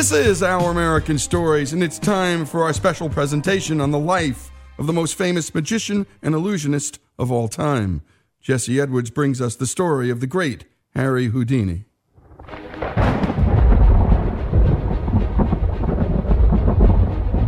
This is Our American Stories, and it's time for our special presentation on the life of the most famous magician and illusionist of all time. Jesse Edwards brings us the story of the great Harry Houdini.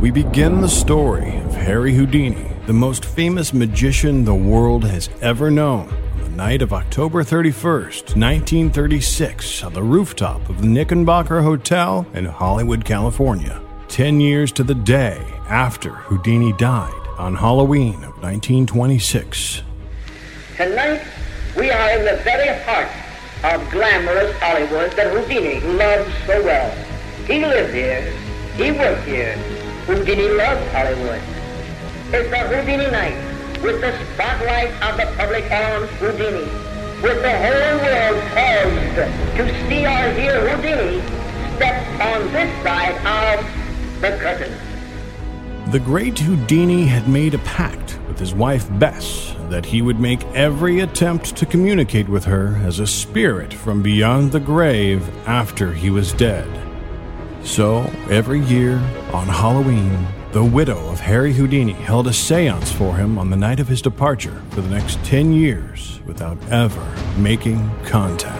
We begin the story of Harry Houdini, the most famous magician the world has ever known, night of October 31st, 1936, on the rooftop of the Knickerbocker Hotel in Hollywood, California. Ten years to the day after Houdini died on Halloween of 1926. Tonight, we are in the very heart of glamorous Hollywood that Houdini loved so well. He lived here. He worked here. Houdini loved Hollywood. It's a Houdini night with the spotlight of the public on Houdini. With the whole world paused to see or hear Houdini step on this side of the curtain. The great Houdini had made a pact with his wife Bess that he would make every attempt to communicate with her as a spirit from beyond the grave after he was dead. So, every year, on Halloween, the widow of Harry Houdini held a seance for him on the night of his departure for the next 10 years without ever making contact.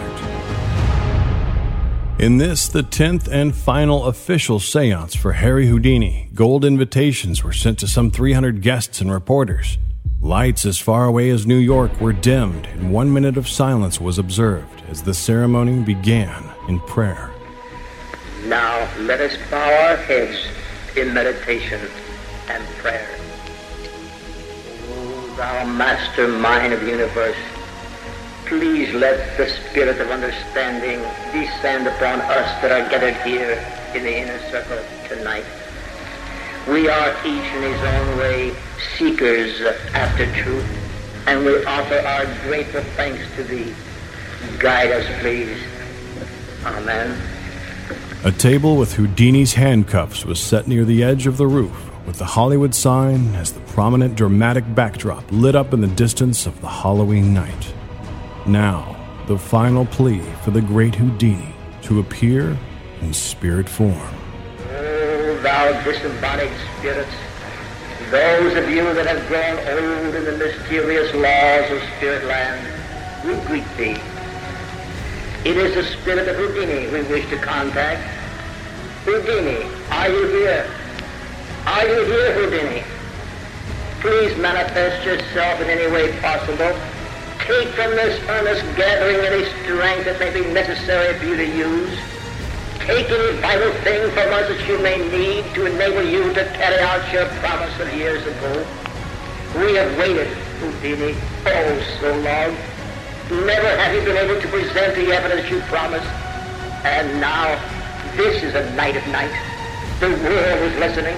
In this, the 10th and final official seance for Harry Houdini, gold invitations were sent to some 300 guests and reporters. Lights as far away as New York were dimmed, and one minute of silence was observed as the ceremony began in prayer. Now let us bow our heads in meditation and prayer. O thou master mind of the universe, please let the spirit of understanding descend upon us that are gathered here in the inner circle tonight. We are each in his own way seekers after truth, and we offer our grateful thanks to thee. Guide us, please. Amen. A table with Houdini's handcuffs was set near the edge of the roof, with the Hollywood sign as the prominent dramatic backdrop lit up in the distance of the Halloween night. Now, the final plea for the great Houdini to appear in spirit form. Oh, thou disembodied spirits, those of you that have grown old in the mysterious laws of spirit land, we greet thee. It is the spirit of Houdini we wish to contact. Houdini, are you here? Are you here, Houdini? Please manifest yourself in any way possible. Take from this earnest gathering any strength that may be necessary for you to use. Take any vital thing from us that you may need to enable you to carry out your promise of years ago. We have waited, Houdini, oh so long. Never have you been able to present the evidence you promised. And now, this is a night of night. The world is listening.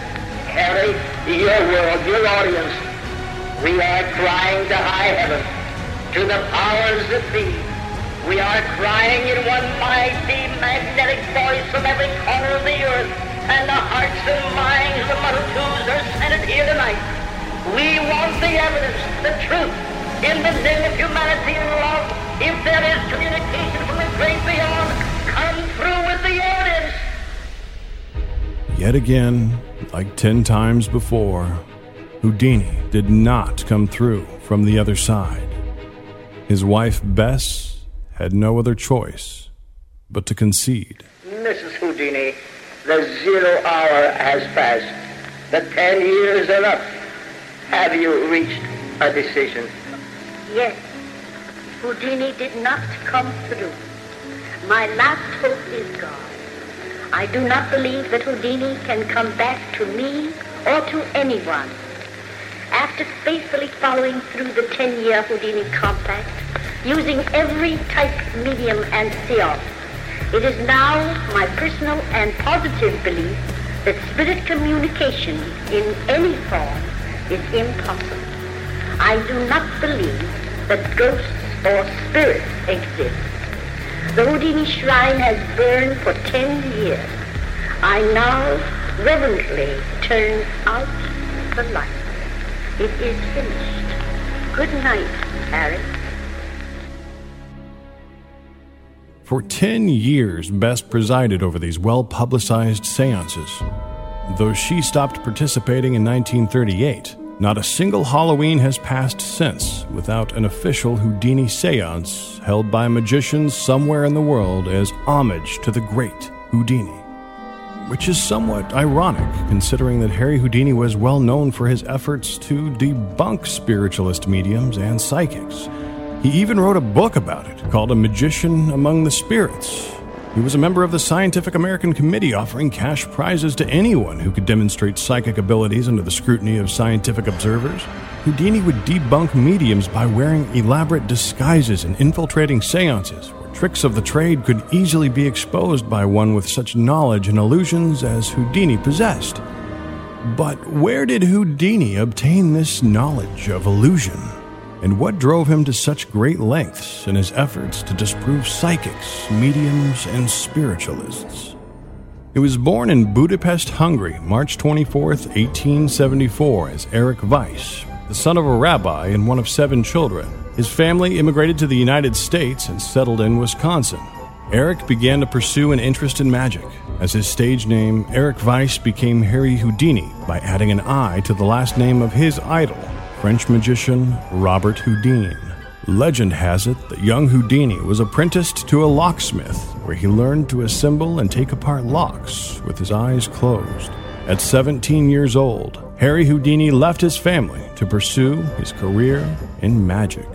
Harry, your world, your audience. We are crying to high heaven, to the powers that be. We are crying in one mighty magnetic voice from every corner of the earth, and the hearts and minds of the multitudes are centered here tonight. We want the evidence, the truth, in the name of humanity and love. If there is communication from the great beyond, come through with the audience. Yet again, like ten times before, Houdini did not come through from the other side. His wife Bess had no other choice but to concede. Mrs. Houdini, the zero hour has passed. The ten years are up. Have you reached a decision? Yes, Houdini did not come through. My last hope is gone. I do not believe that Houdini can come back to me or to anyone. After faithfully following through the 10-year Houdini compact, using every type, medium, and seance, it is now my personal and positive belief that spirit communication in any form is impossible. I do not believe that ghosts or spirits exist. The Houdini shrine has burned for ten years. I now reverently turn out the light. It is finished. Good night, Harry. For 10 years, Bess presided over these well publicized seances. Though she stopped participating in 1938, not a single Halloween has passed since without an official Houdini seance held by magicians somewhere in the world as homage to the great Houdini. Which is somewhat ironic, considering that Harry Houdini was well known for his efforts to debunk spiritualist mediums and psychics. He even wrote a book about it called A Magician Among the Spirits. He was a member of the Scientific American Committee offering cash prizes to anyone who could demonstrate psychic abilities under the scrutiny of scientific observers. Houdini would debunk mediums by wearing elaborate disguises and infiltrating seances, where tricks of the trade could easily be exposed by one with such knowledge and illusions as Houdini possessed. But where did Houdini obtain this knowledge of illusion? And what drove him to such great lengths in his efforts to disprove psychics, mediums, and spiritualists. He was born in Budapest, Hungary, March 24, 1874, as Eric Weiss, the son of a rabbi and one of seven children. His family immigrated to the United States and settled in Wisconsin. Eric began to pursue an interest in magic, as his stage name, Eric Weiss, became Harry Houdini by adding an I to the last name of his idol, French magician Robert Houdin. Legend has it that young Houdini was apprenticed to a locksmith where he learned to assemble and take apart locks with his eyes closed. At 17 years old, Harry Houdini left his family to pursue his career in magic.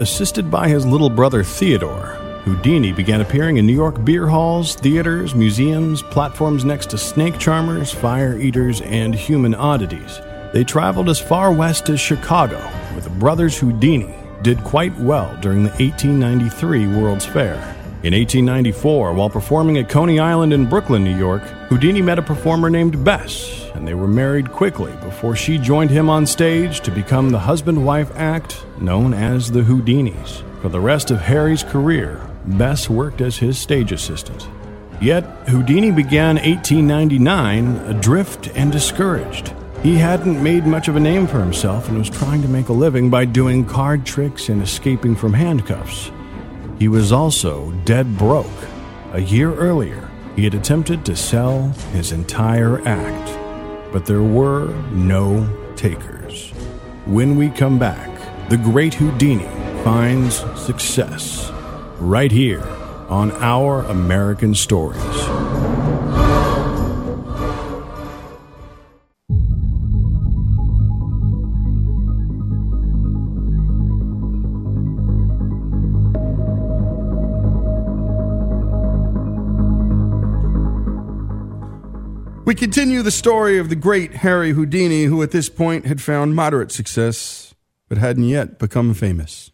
Assisted by his little brother Theodore, Houdini began appearing in New York beer halls, theaters, museums, platforms next to snake charmers, fire eaters, and human oddities. They traveled as far west as Chicago, where the brothers Houdini did quite well during the 1893 World's Fair. In 1894, while performing at Coney Island in Brooklyn, New York, Houdini met a performer named Bess, and they were married quickly before she joined him on stage to become the husband wife act known as the Houdinis. For the rest of Harry's career, Bess worked as his stage assistant. Yet, Houdini began 1899 adrift and discouraged. He hadn't made much of a name for himself and was trying to make a living by doing card tricks and escaping from handcuffs. He was also dead broke. A year earlier, he had attempted to sell his entire act, but there were no takers. When we come back, the great Houdini finds success right here on Our American Stories. Continue the story of the great Harry Houdini, who at this point had found moderate success, but hadn't yet become famous.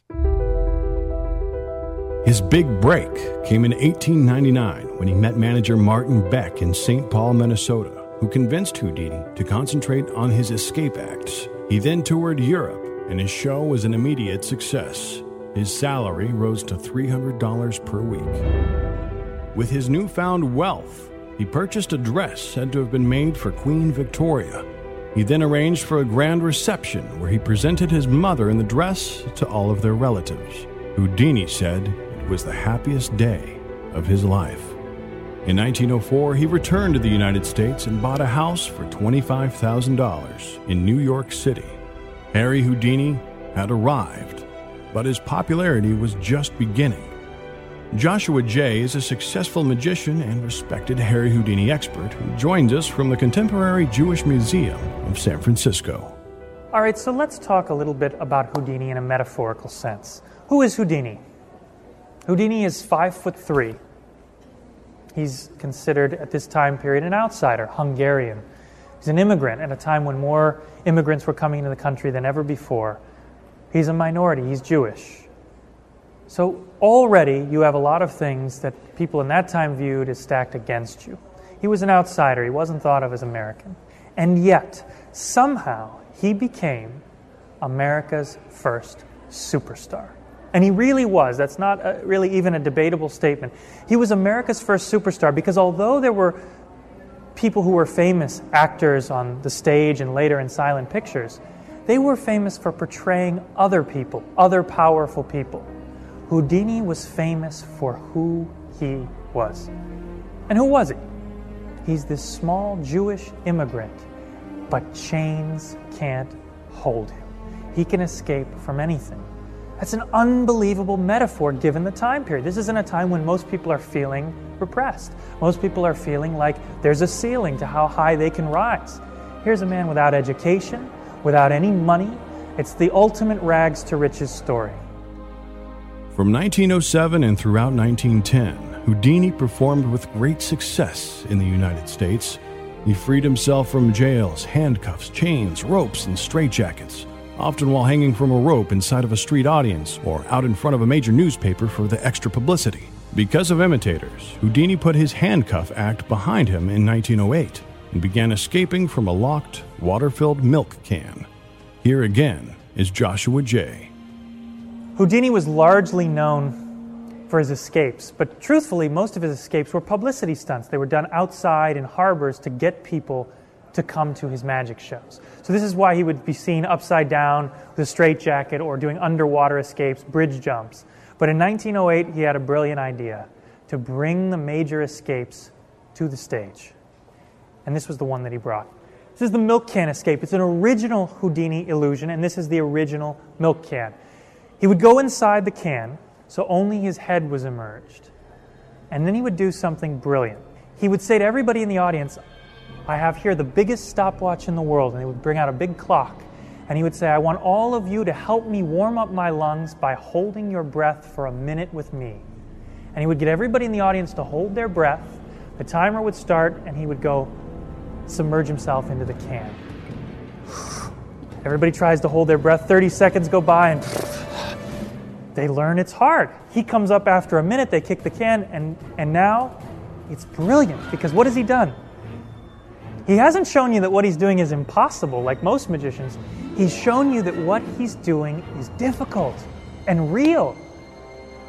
His big break came in 1899 when he met manager Martin Beck in St. Paul, Minnesota, who convinced Houdini to concentrate on his escape acts. He then toured Europe, and his show was an immediate success. His salary rose to $300 per week. With his newfound wealth, he purchased a dress said to have been made for Queen Victoria. He then arranged for a grand reception where he presented his mother in the dress to all of their relatives. Houdini said it was the happiest day of his life. In 1904, he returned to the United States and bought a house for $25,000 in New York City. Harry Houdini had arrived, but his popularity was just beginning. Joshua Jay is a successful magician and respected Harry Houdini expert who joins us from the Contemporary Jewish Museum of San Francisco. All right, so let's talk a little bit about Houdini in a metaphorical sense. Who is Houdini? Houdini is five foot three. He's considered at this time period an outsider, Hungarian. He's an immigrant at a time when more immigrants were coming into the country than ever before. He's a minority, he's Jewish. So already you have a lot of things that people in that time viewed as stacked against you. He was an outsider, he wasn't thought of as American. And yet, somehow, he became America's first superstar. And he really was. That's not a, really even a debatable statement. He was America's first superstar because although there were people who were famous actors on the stage and later in silent pictures, they were famous for portraying other people, other powerful people. Houdini was famous for who he was. And who was he? He's this small Jewish immigrant, but chains can't hold him. He can escape from anything. That's an unbelievable metaphor given the time period. This isn't a time when most people are feeling repressed. Most people are feeling like there's a ceiling to how high they can rise. Here's a man without education, without any money. It's the ultimate rags to riches story. From 1907 and throughout 1910, Houdini performed with great success in the United States. He freed himself from jails, handcuffs, chains, ropes, and straitjackets often while hanging from a rope inside of a street audience or out in front of a major newspaper for the extra publicity. Because of imitators, Houdini put his handcuff act behind him in 1908 and began escaping from a locked, water filled milk can. Here again is Joshua Jay. Houdini was largely known for his escapes, but truthfully, most of his escapes were publicity stunts. They were done outside in harbors to get people to come to his magic shows. So this is why he would be seen upside down with a straitjacket or doing underwater escapes, bridge jumps. But in 1908, he had a brilliant idea to bring the major escapes to the stage. And this was the one that he brought. This is the milk can escape. It's an original Houdini illusion, and this is the original milk can. He would go inside the can, so only his head was emerged. And then he would do something brilliant. He would say to everybody in the audience, I have here the biggest stopwatch in the world. And he would bring out a big clock. And he would say, I want all of you to help me warm up my lungs by holding your breath for a minute with me. And he would get everybody in the audience to hold their breath. The timer would start, and he would go submerge himself into the can. Everybody tries to hold their breath. 30 seconds go by, and they learn it's hard. He comes up after a minute, they kick the can, and, and now it's brilliant because what has he done? He hasn't shown you that what he's doing is impossible, like most magicians. He's shown you that what he's doing is difficult and real.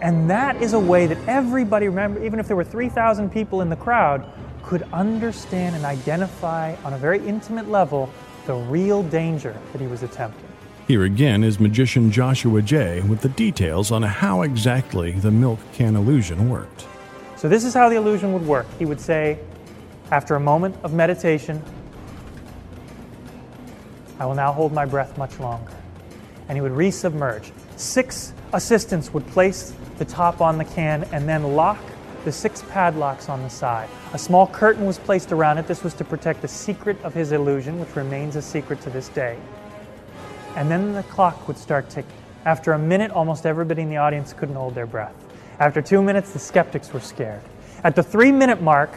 And that is a way that everybody, remember, even if there were 3,000 people in the crowd, could understand and identify on a very intimate level the real danger that he was attempting. Here again is magician Joshua Jay with the details on how exactly the milk can illusion worked. So, this is how the illusion would work. He would say, after a moment of meditation, I will now hold my breath much longer. And he would resubmerge. Six assistants would place the top on the can and then lock the six padlocks on the side. A small curtain was placed around it. This was to protect the secret of his illusion, which remains a secret to this day. And then the clock would start ticking. After a minute, almost everybody in the audience couldn't hold their breath. After two minutes, the skeptics were scared. At the three minute mark,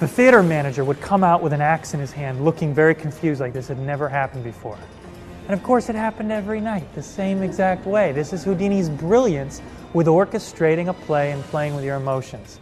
the theater manager would come out with an axe in his hand, looking very confused, like this had never happened before. And of course, it happened every night, the same exact way. This is Houdini's brilliance with orchestrating a play and playing with your emotions.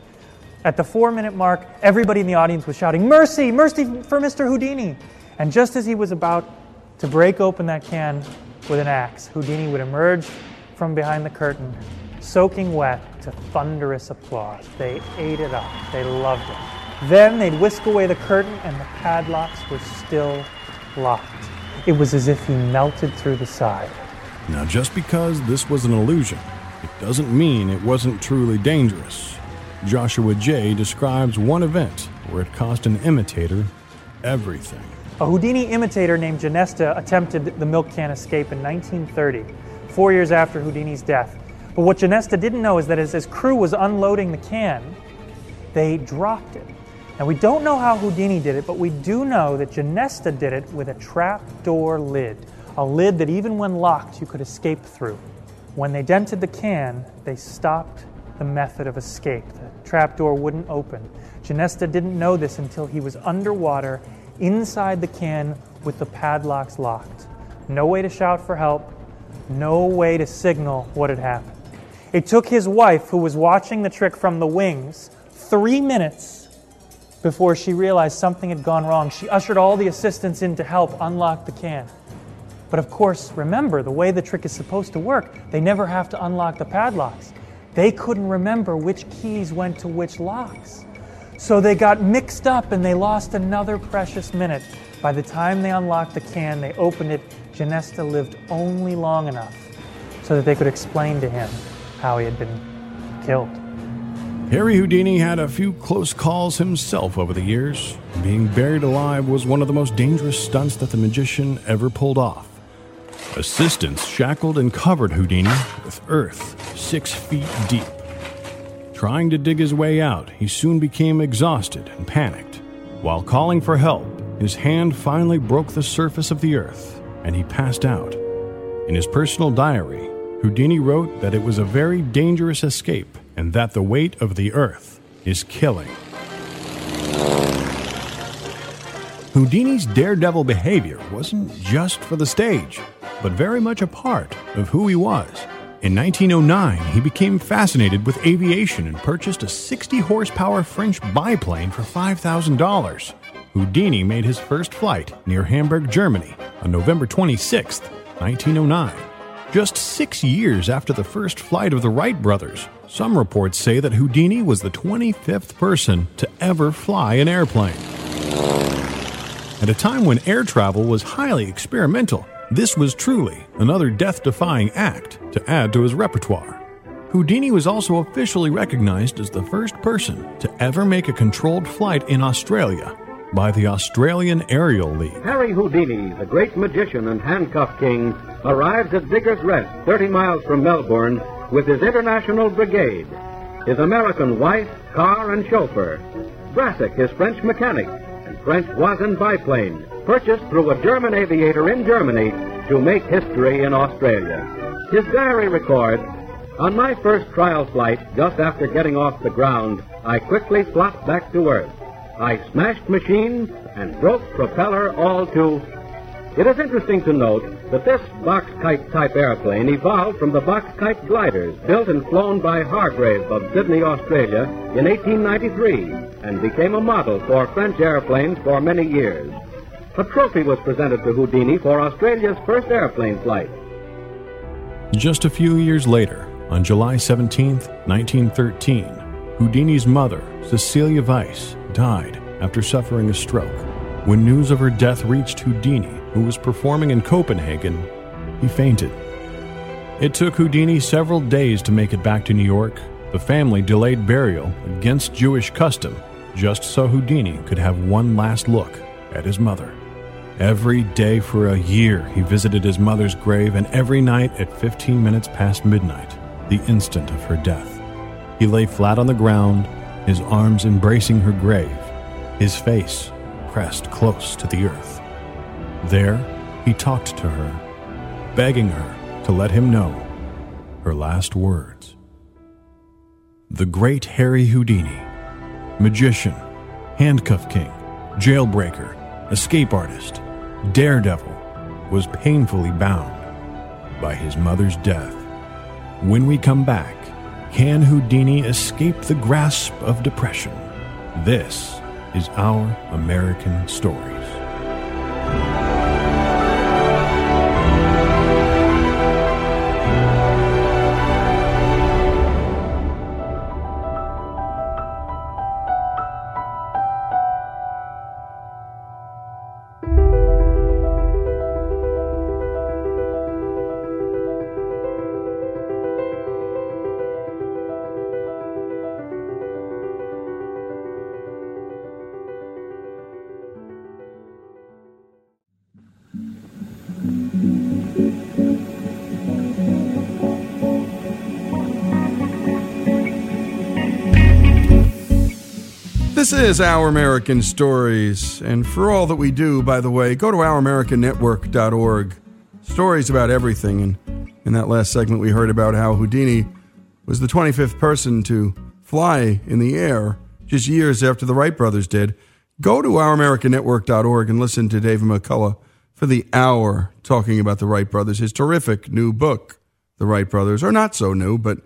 At the four minute mark, everybody in the audience was shouting, Mercy! Mercy for Mr. Houdini! And just as he was about to break open that can with an axe, Houdini would emerge from behind the curtain, soaking wet to thunderous applause. They ate it up, they loved it. Then they'd whisk away the curtain, and the padlocks were still locked. It was as if he melted through the side. Now, just because this was an illusion, doesn't mean it wasn't truly dangerous. Joshua Jay describes one event where it cost an imitator everything. A Houdini imitator named Genesta attempted the milk can escape in 1930, four years after Houdini's death. But what Genesta didn't know is that as his crew was unloading the can, they dropped it. And we don't know how Houdini did it, but we do know that Genesta did it with a trap door lid, a lid that even when locked, you could escape through. When they dented the can, they stopped the method of escape. The trap door wouldn't open. Genesta didn't know this until he was underwater inside the can with the padlocks locked. No way to shout for help, no way to signal what had happened. It took his wife, who was watching the trick from the wings, three minutes before she realized something had gone wrong. She ushered all the assistants in to help unlock the can. But of course, remember, the way the trick is supposed to work, they never have to unlock the padlocks. They couldn't remember which keys went to which locks. So they got mixed up and they lost another precious minute. By the time they unlocked the can, they opened it, Genesta lived only long enough so that they could explain to him how he had been killed. Harry Houdini had a few close calls himself over the years. Being buried alive was one of the most dangerous stunts that the magician ever pulled off. Assistants shackled and covered Houdini with earth six feet deep. Trying to dig his way out, he soon became exhausted and panicked. While calling for help, his hand finally broke the surface of the earth and he passed out. In his personal diary, Houdini wrote that it was a very dangerous escape and that the weight of the earth is killing. Houdini's daredevil behavior wasn't just for the stage, but very much a part of who he was. In 1909, he became fascinated with aviation and purchased a 60 horsepower French biplane for $5,000. Houdini made his first flight near Hamburg, Germany on November 26, 1909. Just six years after the first flight of the Wright brothers, some reports say that Houdini was the 25th person to ever fly an airplane. At a time when air travel was highly experimental, this was truly another death defying act to add to his repertoire. Houdini was also officially recognized as the first person to ever make a controlled flight in Australia by the Australian Aerial League. Harry Houdini, the great magician and handcuff king, arrives at Diggers Rest, 30 miles from Melbourne, with his international brigade, his American wife, car, and chauffeur, Brassac, his French mechanic, Voisin biplane, purchased through a German aviator in Germany to make history in Australia. His diary records, on my first trial flight, just after getting off the ground, I quickly flopped back to Earth. I smashed machine and broke propeller all to. It is interesting to note that this box kite type airplane evolved from the box kite gliders built and flown by Hargrave of Sydney, Australia in 1893 and became a model for French airplanes for many years. A trophy was presented to Houdini for Australia's first airplane flight. Just a few years later, on July 17, 1913, Houdini's mother, Cecilia Weiss, died after suffering a stroke. When news of her death reached Houdini, who was performing in Copenhagen, he fainted. It took Houdini several days to make it back to New York. The family delayed burial against Jewish custom just so Houdini could have one last look at his mother. Every day for a year, he visited his mother's grave, and every night at 15 minutes past midnight, the instant of her death, he lay flat on the ground, his arms embracing her grave, his face pressed close to the earth. There, he talked to her, begging her to let him know her last words. The great Harry Houdini, magician, handcuff king, jailbreaker, escape artist, daredevil, was painfully bound by his mother's death. When we come back, can Houdini escape the grasp of depression? This is our American Stories. Is Our American Stories, and for all that we do, by the way, go to ouramericannetwork.org. Stories about everything, and in that last segment, we heard about how Houdini was the 25th person to fly in the air just years after the Wright brothers did. Go to ouramericannetwork.org and listen to David McCullough for the hour talking about the Wright brothers, his terrific new book, The Wright Brothers, or not so new, but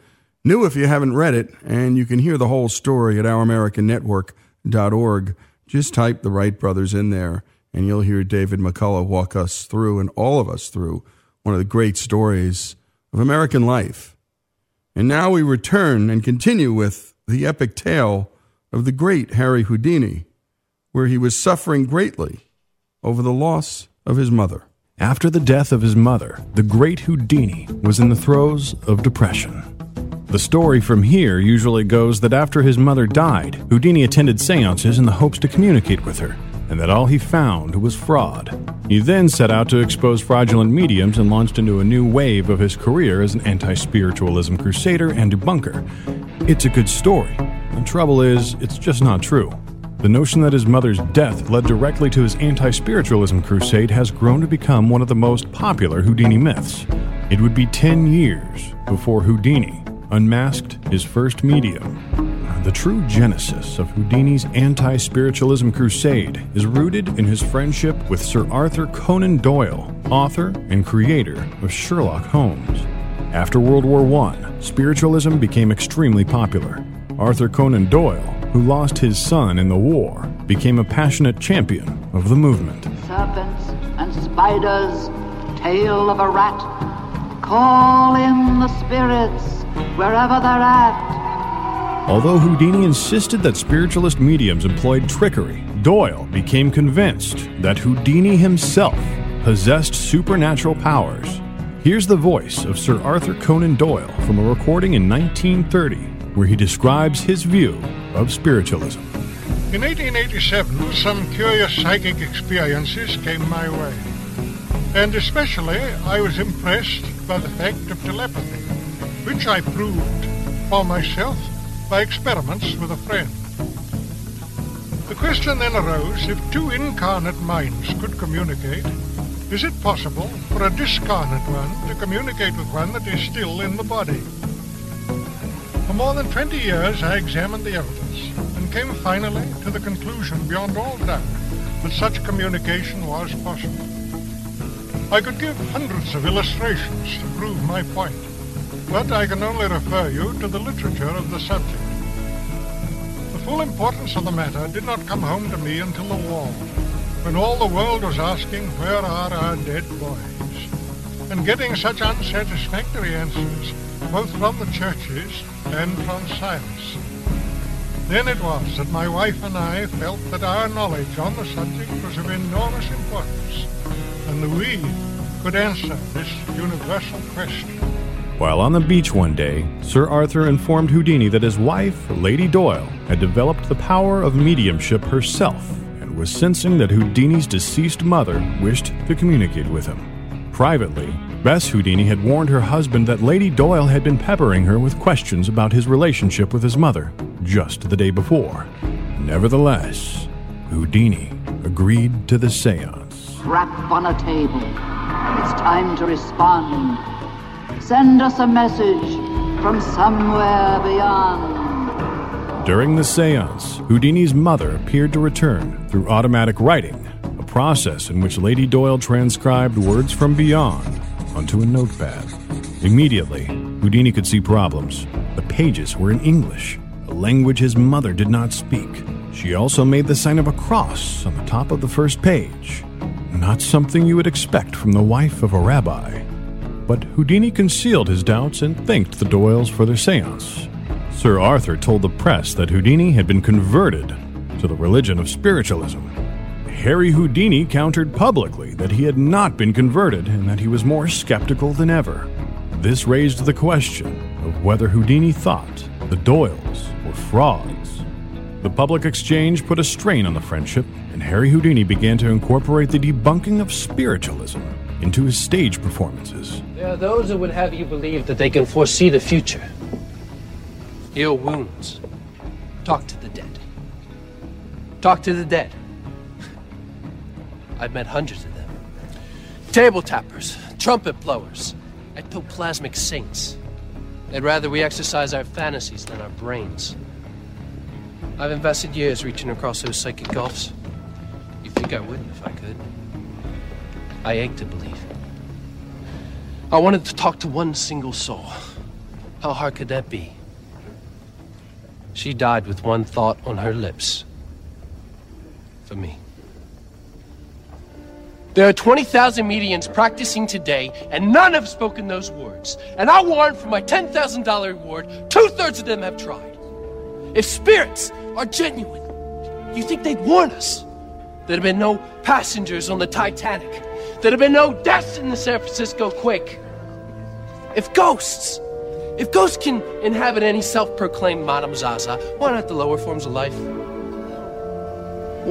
new if you haven't read it, and you can hear the whole story at ouramericannetwork.org org. Just type the Wright brothers in there, and you'll hear David McCullough walk us through and all of us through one of the great stories of American life. And now we return and continue with the epic tale of the great Harry Houdini, where he was suffering greatly over the loss of his mother. After the death of his mother, the great Houdini was in the throes of depression. The story from here usually goes that after his mother died, Houdini attended seances in the hopes to communicate with her, and that all he found was fraud. He then set out to expose fraudulent mediums and launched into a new wave of his career as an anti spiritualism crusader and debunker. It's a good story. The trouble is, it's just not true. The notion that his mother's death led directly to his anti spiritualism crusade has grown to become one of the most popular Houdini myths. It would be 10 years before Houdini unmasked his first medium. The true genesis of Houdini's anti spiritualism crusade is rooted in his friendship with Sir Arthur Conan Doyle, author and creator of Sherlock Holmes. After World War I, spiritualism became extremely popular. Arthur Conan Doyle, who lost his son in the war, became a passionate champion of the movement. Serpents and spiders, tail of a rat, call in the spirits wherever they're at. Although Houdini insisted that spiritualist mediums employed trickery, Doyle became convinced that Houdini himself possessed supernatural powers. Here's the voice of Sir Arthur Conan Doyle from a recording in 1930 where he describes his view of spiritualism. In 1887, some curious psychic experiences came my way. And especially, I was impressed by the fact of telepathy which I proved for myself by experiments with a friend. The question then arose, if two incarnate minds could communicate, is it possible for a discarnate one to communicate with one that is still in the body? For more than 20 years I examined the evidence and came finally to the conclusion beyond all doubt that such communication was possible. I could give hundreds of illustrations to prove my point but I can only refer you to the literature of the subject. The full importance of the matter did not come home to me until the war, when all the world was asking, where are our dead boys? And getting such unsatisfactory answers, both from the churches and from science. Then it was that my wife and I felt that our knowledge on the subject was of enormous importance, and that we could answer this universal question. While on the beach one day, Sir Arthur informed Houdini that his wife, Lady Doyle, had developed the power of mediumship herself and was sensing that Houdini's deceased mother wished to communicate with him. Privately, Bess Houdini had warned her husband that Lady Doyle had been peppering her with questions about his relationship with his mother just the day before. Nevertheless, Houdini agreed to the seance. Rap on a table. It's time to respond. Send us a message from somewhere beyond. During the seance, Houdini's mother appeared to return through automatic writing, a process in which Lady Doyle transcribed words from beyond onto a notepad. Immediately, Houdini could see problems. The pages were in English, a language his mother did not speak. She also made the sign of a cross on the top of the first page. Not something you would expect from the wife of a rabbi but Houdini concealed his doubts and thanked the Doyles for their seance. Sir Arthur told the press that Houdini had been converted to the religion of spiritualism. Harry Houdini countered publicly that he had not been converted and that he was more skeptical than ever. This raised the question of whether Houdini thought the Doyles were frauds. The public exchange put a strain on the friendship, and Harry Houdini began to incorporate the debunking of spiritualism into his stage performances. There are those who would have you believe that they can foresee the future, heal wounds, talk to the dead. Talk to the dead. I've met hundreds of them. Table tappers, trumpet blowers, ectoplasmic saints. They'd rather we exercise our fantasies than our brains. I've invested years reaching across those psychic gulfs. You think I wouldn't if I could? I ache to believe. I wanted to talk to one single soul. How hard could that be? She died with one thought on her lips. For me. There are 20,000 medians practicing today, and none have spoken those words. And I warrant for my $10,000 reward, two thirds of them have tried. If spirits are genuine, you think they'd warn us? There'd have been no passengers on the Titanic. There'd have been no deaths in the San Francisco quake. If ghosts If ghosts can inhabit any self proclaimed Madame Zaza, why not the lower forms of life?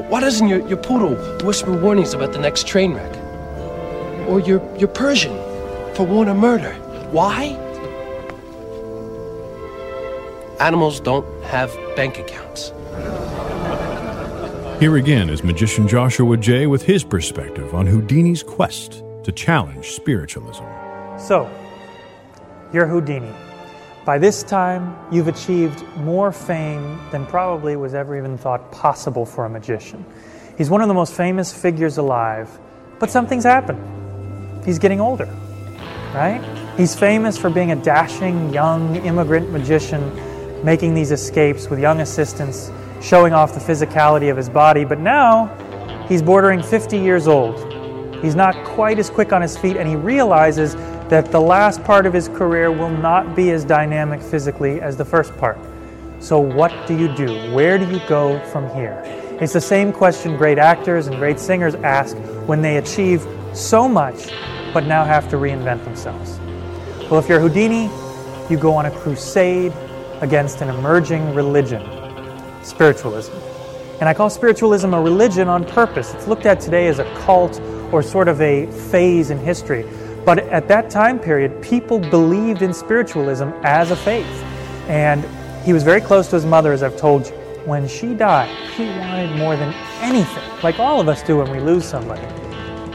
Why doesn't your, your poodle whisper warnings about the next train wreck? Or your, your Persian for warning murder? Why? Animals don't have bank accounts. Here again is magician Joshua Jay with his perspective on Houdini's quest to challenge spiritualism. So, you're Houdini. By this time, you've achieved more fame than probably was ever even thought possible for a magician. He's one of the most famous figures alive, but something's happened. He's getting older, right? He's famous for being a dashing young immigrant magician making these escapes with young assistants, showing off the physicality of his body, but now he's bordering 50 years old. He's not quite as quick on his feet, and he realizes that the last part of his career will not be as dynamic physically as the first part. So, what do you do? Where do you go from here? It's the same question great actors and great singers ask when they achieve so much but now have to reinvent themselves. Well, if you're Houdini, you go on a crusade against an emerging religion, spiritualism. And I call spiritualism a religion on purpose. It's looked at today as a cult or sort of a phase in history. But at that time period, people believed in spiritualism as a faith. And he was very close to his mother, as I've told you. When she died, he wanted more than anything, like all of us do when we lose somebody,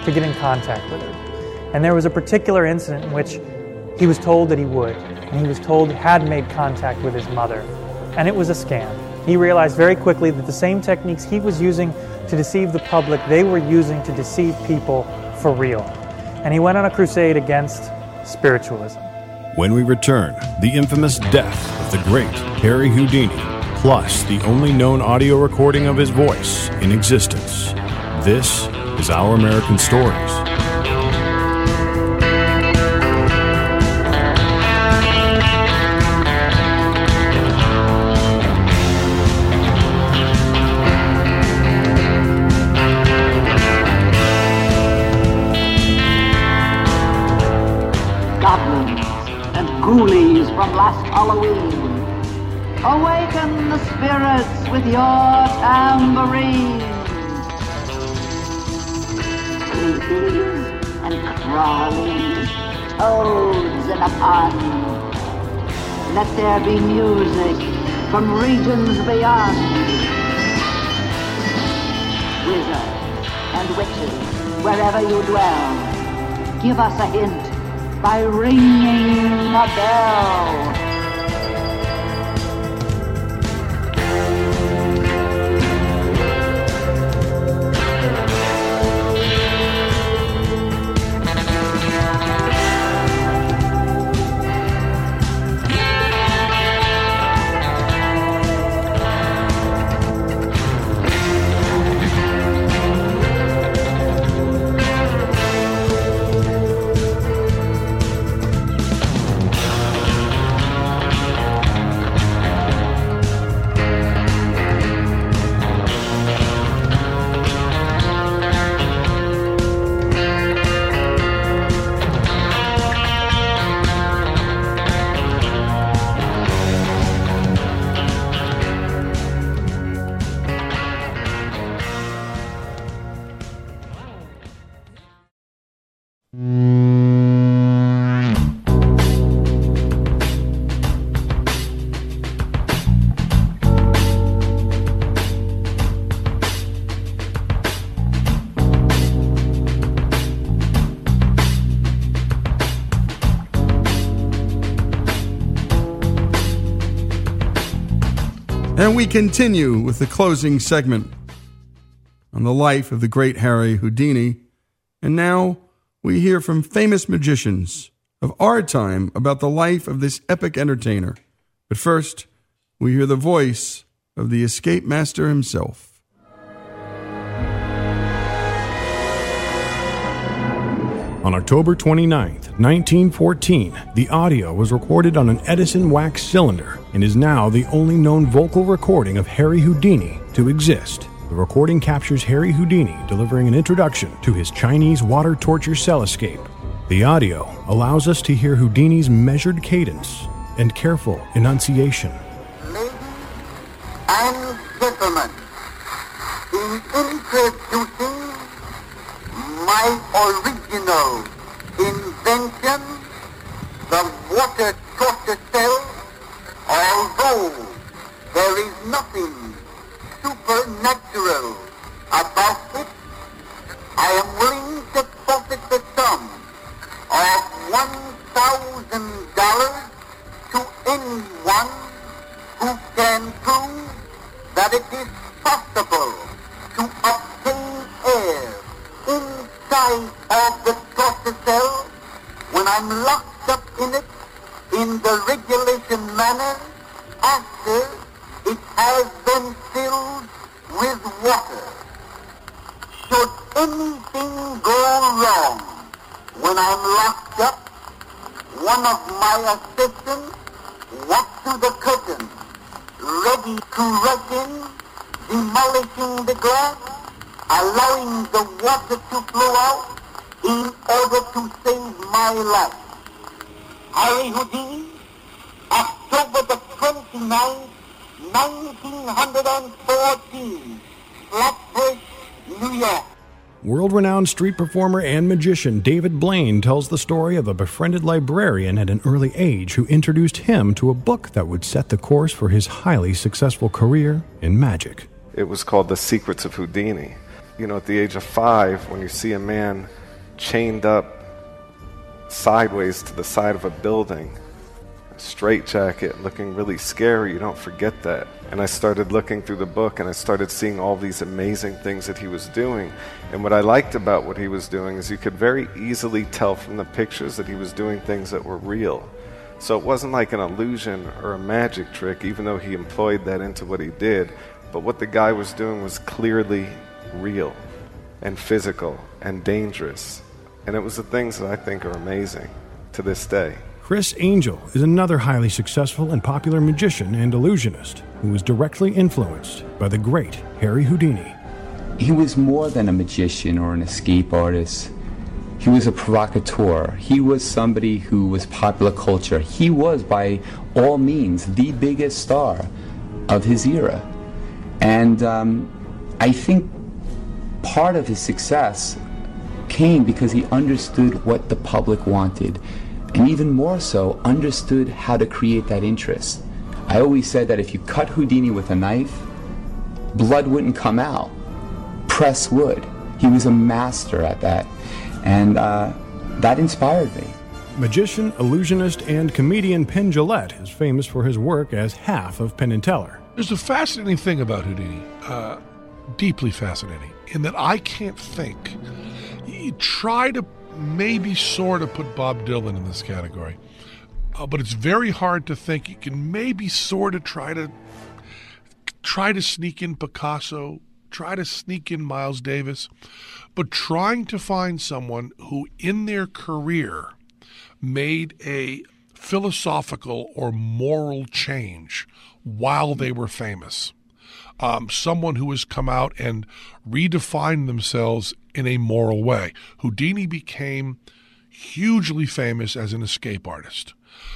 to get in contact with her. And there was a particular incident in which he was told that he would, and he was told he had made contact with his mother, and it was a scam. He realized very quickly that the same techniques he was using to deceive the public, they were using to deceive people for real. And he went on a crusade against spiritualism. When we return, the infamous death of the great Harry Houdini, plus the only known audio recording of his voice in existence. This is Our American Stories. Ghoulies from last Halloween. Awaken the spirits with your tambourine. Creepies and crawlies, toads in a pond. Let there be music from regions beyond. Wizards and witches, wherever you dwell, give us a hint by ringing a bell. And we continue with the closing segment on the life of the great Harry Houdini. And now we hear from famous magicians of our time about the life of this epic entertainer. But first, we hear the voice of the escape master himself. On October 29, 1914, the audio was recorded on an Edison wax cylinder and is now the only known vocal recording of Harry Houdini to exist. The recording captures Harry Houdini delivering an introduction to his Chinese water torture cell escape. The audio allows us to hear Houdini's measured cadence, and careful enunciation. Ladies and gentlemen, in introducing my original invention, the water torture cell, although there is nothing supernatural about it, I am willing to forfeit the sum of one thousand dollars to anyone who can prove that it is possible to obtain of the torture cell when I'm locked up in it in the regulation manner after it has been filled with water. Should anything go wrong when I'm locked up, one of my assistants walks to the curtain, ready to rush in, demolishing the glass, allowing the water to flow out in order to save my life. Harry Houdini, October the 29th, 1914, Flatbush, New York. World renowned street performer and magician David Blaine tells the story of a befriended librarian at an early age who introduced him to a book that would set the course for his highly successful career in magic. It was called The Secrets of Houdini. You know, at the age of five, when you see a man chained up sideways to the side of a building, a straitjacket, looking really scary, you don't forget that. And I started looking through the book and I started seeing all these amazing things that he was doing. And what I liked about what he was doing is you could very easily tell from the pictures that he was doing things that were real. So it wasn't like an illusion or a magic trick, even though he employed that into what he did. But what the guy was doing was clearly real and physical and dangerous. And it was the things that I think are amazing to this day. Criss Angel is another highly successful and popular magician and illusionist who was directly influenced by the great Harry Houdini. He was more than a magician or an escape artist. He was a provocateur. He was somebody who was popular culture. He was, by all means, the biggest star of his era. And um, I think part of his success came because he understood what the public wanted, and even more so, understood how to create that interest. I always said that if you cut Houdini with a knife, blood wouldn't come out, press would. He was a master at that, and uh, that inspired me. Magician, illusionist, and comedian Penn Jillette is famous for his work as half of Penn and Teller. There's a fascinating thing about Houdini, uh, deeply fascinating, in that I can't think. You try to maybe sort of put Bob Dylan in this category, uh, but it's very hard to think. You can maybe sort of try to try to sneak in Picasso, try to sneak in Miles Davis, but trying to find someone who, in their career, made a philosophical or moral change while they were famous. Um, someone who has come out and redefined themselves in a moral way. Houdini became hugely famous as an escape artist,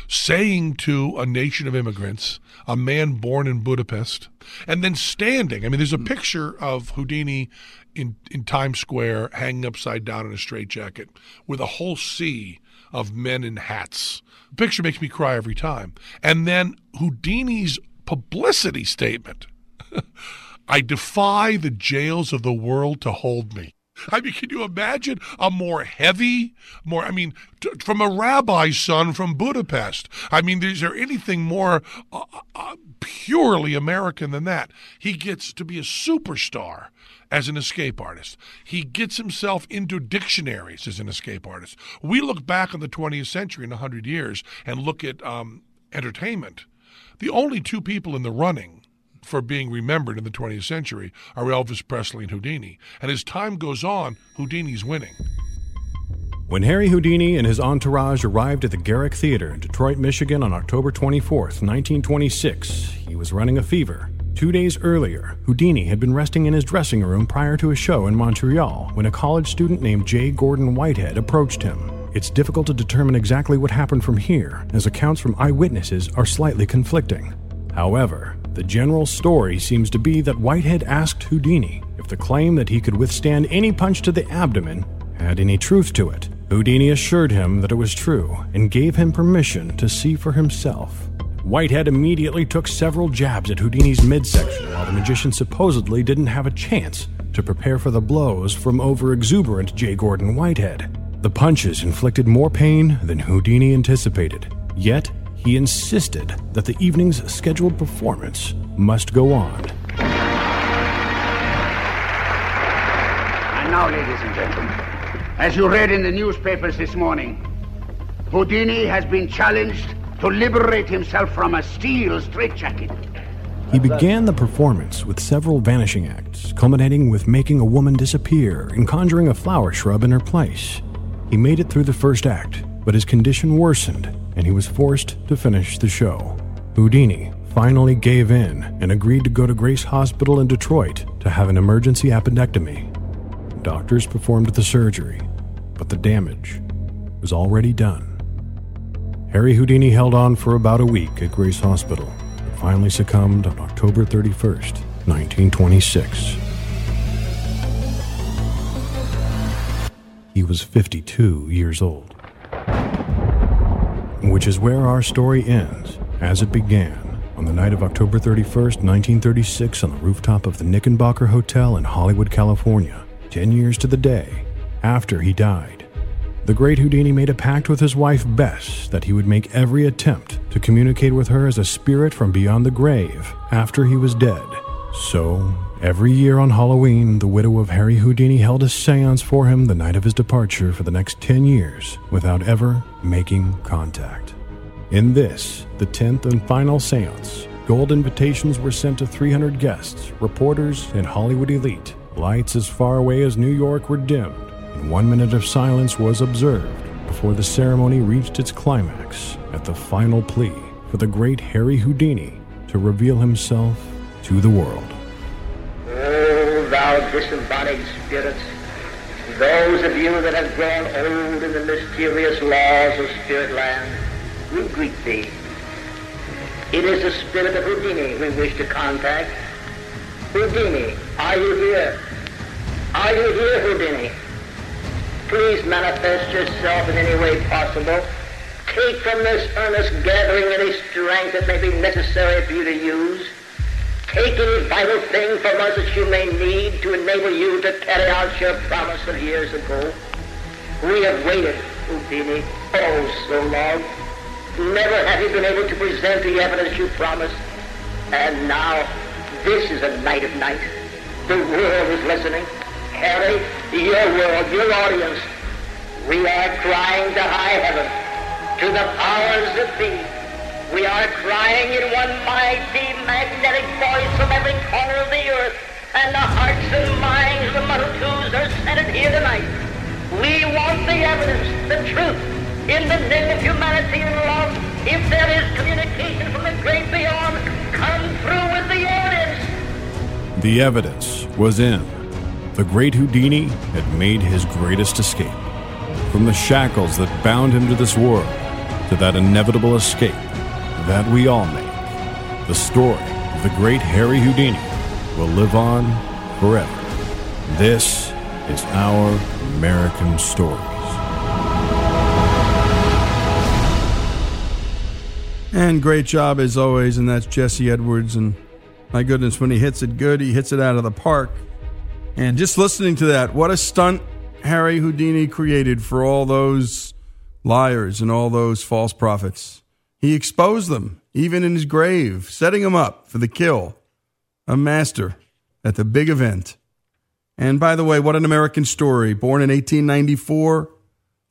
saying to a nation of immigrants, a man born in Budapest, and then standing. I mean, there's a picture of Houdini in, in Times Square hanging upside down in a straitjacket with a whole sea of men in hats. The picture makes me cry every time. And then Houdini's publicity statement I defy the jails of the world to hold me. I mean, can you imagine a more heavy, more, I mean, t- from a rabbi's son from Budapest? I mean, is there anything more uh, uh, purely American than that? He gets to be a superstar as an escape artist. He gets himself into dictionaries as an escape artist. We look back on the 20th century in 100 years and look at um, entertainment. The only two people in the running for being remembered in the 20th century are Elvis Presley and Houdini. And as time goes on, Houdini's winning. When Harry Houdini and his entourage arrived at the Garrick Theater in Detroit, Michigan on October 24, 1926, he was running a fever. Two days earlier, Houdini had been resting in his dressing room prior to a show in Montreal when a college student named J. Gordon Whitehead approached him. it's difficult to determine exactly what happened from here, as accounts from eyewitnesses are slightly conflicting. However, the general story seems to be that Whitehead asked Houdini if the claim that he could withstand any punch to the abdomen had any truth to it. Houdini assured him that it was true and gave him permission to see for himself. Whitehead immediately took several jabs at Houdini's midsection while the magician supposedly didn't have a chance to prepare for the blows from over exuberant J. Gordon Whitehead. The punches inflicted more pain than Houdini anticipated, yet he insisted that the evening's scheduled performance must go on. And now, ladies and gentlemen, as you read in the newspapers this morning, Houdini has been challenged to liberate himself from a steel straitjacket. He began the performance with several vanishing acts, culminating with making a woman disappear and conjuring a flower shrub in her place. He made it through the first act, but his condition worsened and he was forced to finish the show. Houdini finally gave in and agreed to go to Grace Hospital in Detroit to have an emergency appendectomy. Doctors performed the surgery, but the damage was already done. Harry Houdini held on for about a week at Grace Hospital, but finally succumbed on October 31st, 1926. He was 52 years old. Which is where our story ends, as it began on the night of October 31st, 1936, on the rooftop of the Knickerbocker Hotel in Hollywood, California, 10 years to the day after he died. The great Houdini made a pact with his wife Bess that he would make every attempt to communicate with her as a spirit from beyond the grave after he was dead. So, every year on Halloween, the widow of Harry Houdini held a seance for him the night of his departure for the next 10 years without ever making contact. In this, the 10th and final seance, gold invitations were sent to 300 guests, reporters, and Hollywood elite. Lights as far away as New York were dimmed, and one minute of silence was observed before the ceremony reached its climax at the final plea for the great Harry Houdini to reveal himself to the world. Thou disembodied spirits, those of you that have grown old in the mysterious laws of spirit land, we greet thee. It is the spirit of Houdini we wish to contact. Houdini, are you here? Are you here, Houdini? Please manifest yourself in any way possible. Take from this earnest gathering any strength that may be necessary for you to use. Take any vital thing from us that you may need to enable you to carry out your promise of years ago. We have waited, Houdini, oh so long. Never have you been able to present the evidence you promised. And now, this is a night of night. The world is listening. Harry, your world, your audience. We are crying to high heaven, to the powers that be. We are crying in one mighty magnetic voice from every corner of the earth, and the hearts and minds of the multitudes are centered here tonight. We want the evidence, the truth, in the name of humanity and love. If there is communication from the great beyond, come through with the evidence. The evidence was in. The great Houdini had made his greatest escape. From the shackles that bound him to this world, to that inevitable escape that we all make, the story of the great Harry Houdini will live on forever. This is our American Stories. And great job as always, and that's Jesse Edwards. And my goodness, when he hits it good, he hits it out of the park. And just listening to that, what a stunt Harry Houdini created for all those liars and all those false prophets. He exposed them, even in his grave, setting them up for the kill. A master at the big event. And by the way, what an American story. Born in 1894,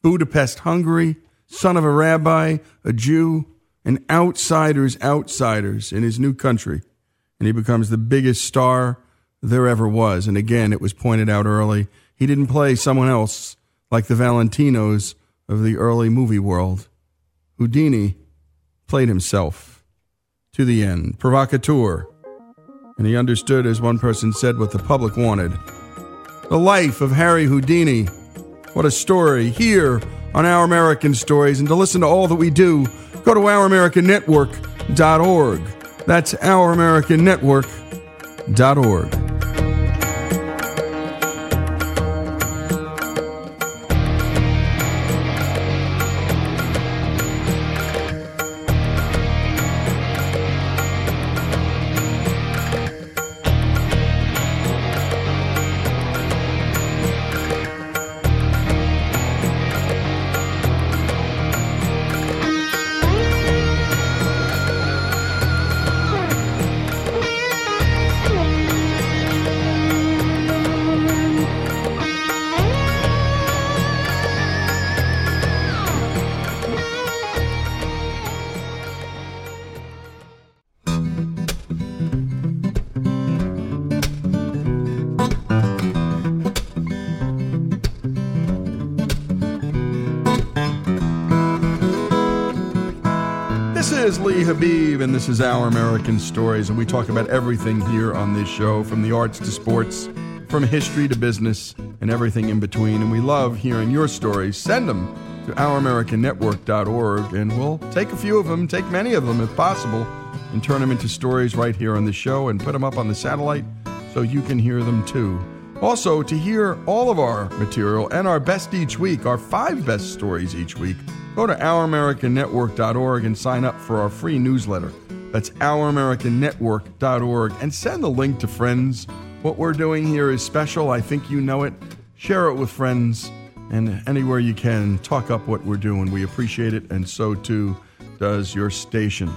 Budapest, Hungary, son of a rabbi, a Jew, an outsider's outsiders in his new country. And he becomes the biggest star there ever was. And again, it was pointed out early, he didn't play someone else like the Valentinos of the early movie world. Houdini played himself to the end, provocateur. And he understood, as one person said, what the public wanted. The life of Harry Houdini. What a story here on Our American Stories. And to listen to all that we do, go to OurAmericanNetwork.org. That's OurAmericanNetwork.org. Habeeb, and this is Our American Stories, and we talk about everything here on this show from the arts to sports, from history to business, and everything in between. And we love hearing your stories. Send them to OurAmericanNetwork.org, and we'll take a few of them, take many of them if possible, and turn them into stories right here on the show and put them up on the satellite so you can hear them too. Also, to hear all of our material and our best each week, our five best stories each week, Go to OurAmericanNetwork.org and sign up for our free newsletter. That's OurAmericanNetwork.org and send the link to friends. What we're doing here is special. I think you know it. Share it with friends and anywhere you can, talk up what we're doing. We appreciate it, and so too does your station.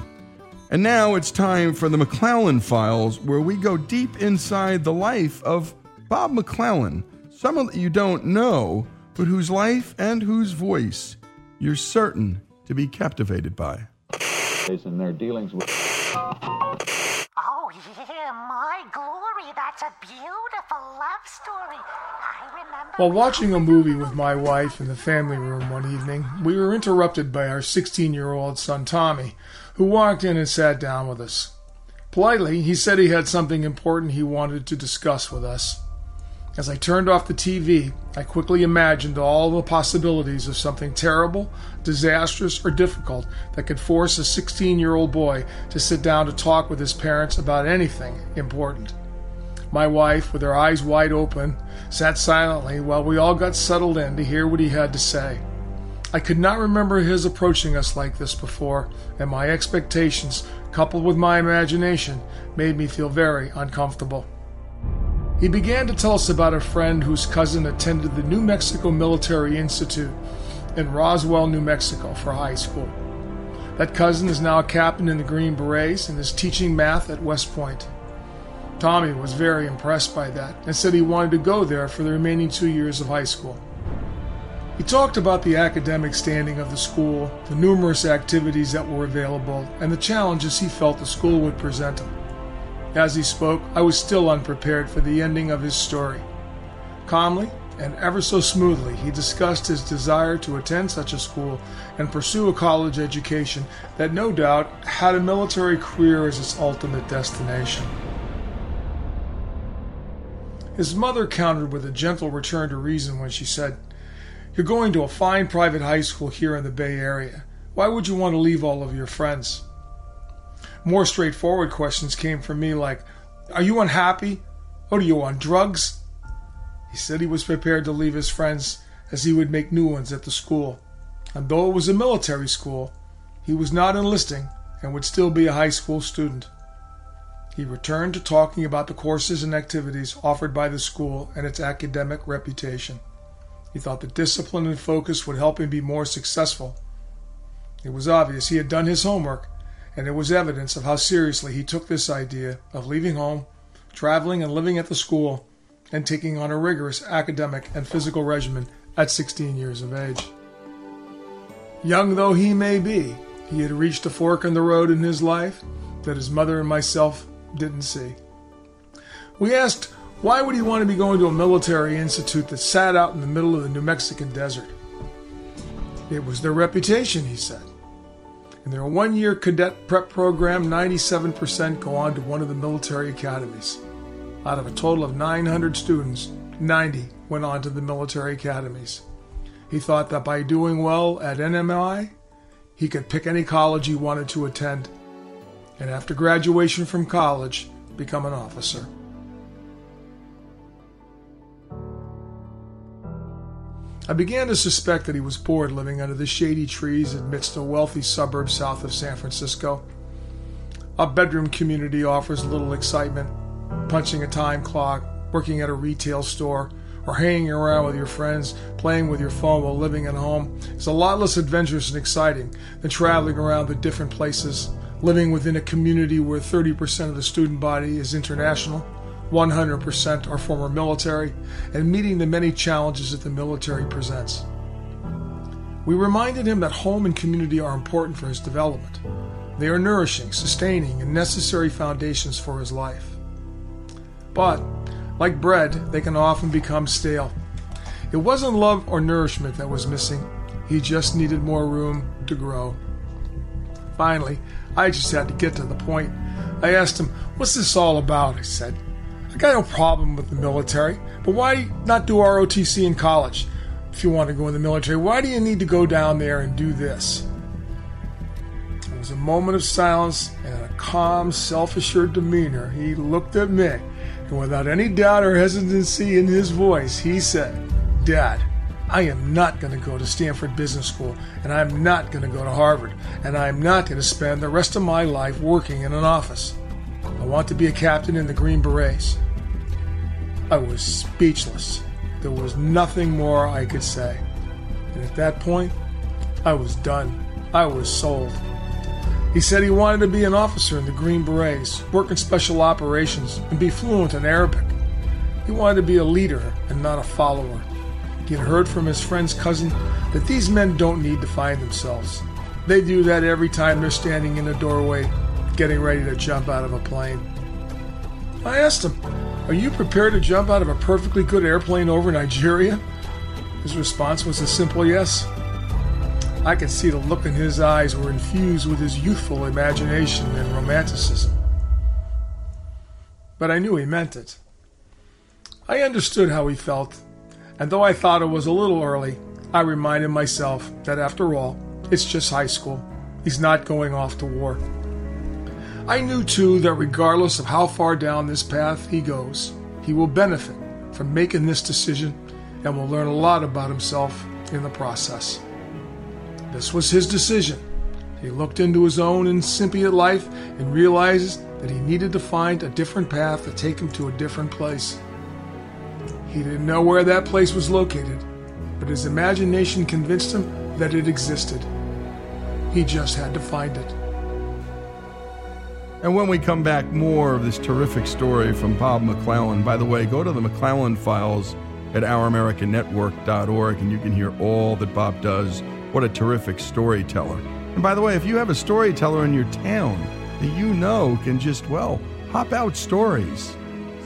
And now it's time for the McClellan Files, where we go deep inside the life of Bob McClellan, someone that you don't know, but whose life and whose voice you're certain to be captivated by. In their dealings with. Oh, yeah, my glory. That's a beautiful love story. I remember. While watching a movie with my wife in the family room one evening, we were interrupted by our 16 year old son Tommy, who walked in and sat down with us. Politely, he said he had something important he wanted to discuss with us. As I turned off the TV, I quickly imagined all the possibilities of something terrible, disastrous, or difficult that could force a 16 year old boy to sit down to talk with his parents about anything important. My wife, with her eyes wide open, sat silently while we all got settled in to hear what he had to say. I could not remember his approaching us like this before, and my expectations, coupled with my imagination, made me feel very uncomfortable. He began to tell us about a friend whose cousin attended the New Mexico Military Institute in Roswell, New Mexico for high school. That cousin is now a captain in the Green Berets and is teaching math at West Point. Tommy was very impressed by that and said he wanted to go there for the remaining two years of high school. He talked about the academic standing of the school, the numerous activities that were available, and the challenges he felt the school would present him. As he spoke, I was still unprepared for the ending of his story. Calmly and ever so smoothly, he discussed his desire to attend such a school and pursue a college education that no doubt had a military career as its ultimate destination. His mother countered with a gentle return to reason when she said, You're going to a fine private high school here in the Bay Area. Why would you want to leave all of your friends? More straightforward questions came from me like, Are you unhappy? What are you on drugs? He said he was prepared to leave his friends as he would make new ones at the school. And though it was a military school, he was not enlisting and would still be a high school student. He returned to talking about the courses and activities offered by the school and its academic reputation. He thought that discipline and focus would help him be more successful. It was obvious he had done his homework and it was evidence of how seriously he took this idea of leaving home, traveling and living at the school, and taking on a rigorous academic and physical regimen at 16 years of age. Young though he may be, he had reached a fork in the road in his life that his mother and myself didn't see. We asked, why would he want to be going to a military institute that sat out in the middle of the New Mexican desert? It was their reputation, he said. In their one year cadet prep program, 97% go on to one of the military academies. Out of a total of 900 students, 90 went on to the military academies. He thought that by doing well at NMI, he could pick any college he wanted to attend, and after graduation from college, become an officer. I began to suspect that he was bored living under the shady trees amidst a wealthy suburb south of San Francisco. A bedroom community offers little excitement. Punching a time clock, working at a retail store, or hanging around with your friends, playing with your phone while living at home is a lot less adventurous and exciting than traveling around the different places, living within a community where 30% of the student body is international 100% are former military, and meeting the many challenges that the military presents. We reminded him that home and community are important for his development. They are nourishing, sustaining, and necessary foundations for his life. But, like bread, they can often become stale. It wasn't love or nourishment that was missing, he just needed more room to grow. Finally, I just had to get to the point. I asked him, What's this all about? I said. I got no problem with the military, but why not do ROTC in college? If you want to go in the military, why do you need to go down there and do this? There was a moment of silence and a calm, self assured demeanor. He looked at me, and without any doubt or hesitancy in his voice, he said, Dad, I am not going to go to Stanford Business School, and I'm not going to go to Harvard, and I'm not going to spend the rest of my life working in an office. I want to be a captain in the Green Berets. I was speechless. There was nothing more I could say. And at that point, I was done. I was sold. He said he wanted to be an officer in the Green Berets, work in special operations, and be fluent in Arabic. He wanted to be a leader and not a follower. He had heard from his friend's cousin that these men don't need to find themselves. They do that every time they're standing in a doorway, getting ready to jump out of a plane. I asked him, Are you prepared to jump out of a perfectly good airplane over Nigeria? His response was a simple yes. I could see the look in his eyes were infused with his youthful imagination and romanticism. But I knew he meant it. I understood how he felt, and though I thought it was a little early, I reminded myself that after all, it's just high school. He's not going off to war. I knew too that regardless of how far down this path he goes, he will benefit from making this decision and will learn a lot about himself in the process. This was his decision. He looked into his own incipient life and realized that he needed to find a different path to take him to a different place. He didn't know where that place was located, but his imagination convinced him that it existed. He just had to find it. And when we come back, more of this terrific story from Bob McClellan. By the way, go to the McClellan files at ouramericannetwork.org and you can hear all that Bob does. What a terrific storyteller. And by the way, if you have a storyteller in your town that you know can just, well, hop out stories,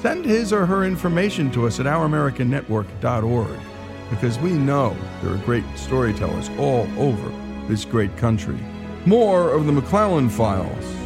send his or her information to us at ouramericannetwork.org because we know there are great storytellers all over this great country. More of the McClellan files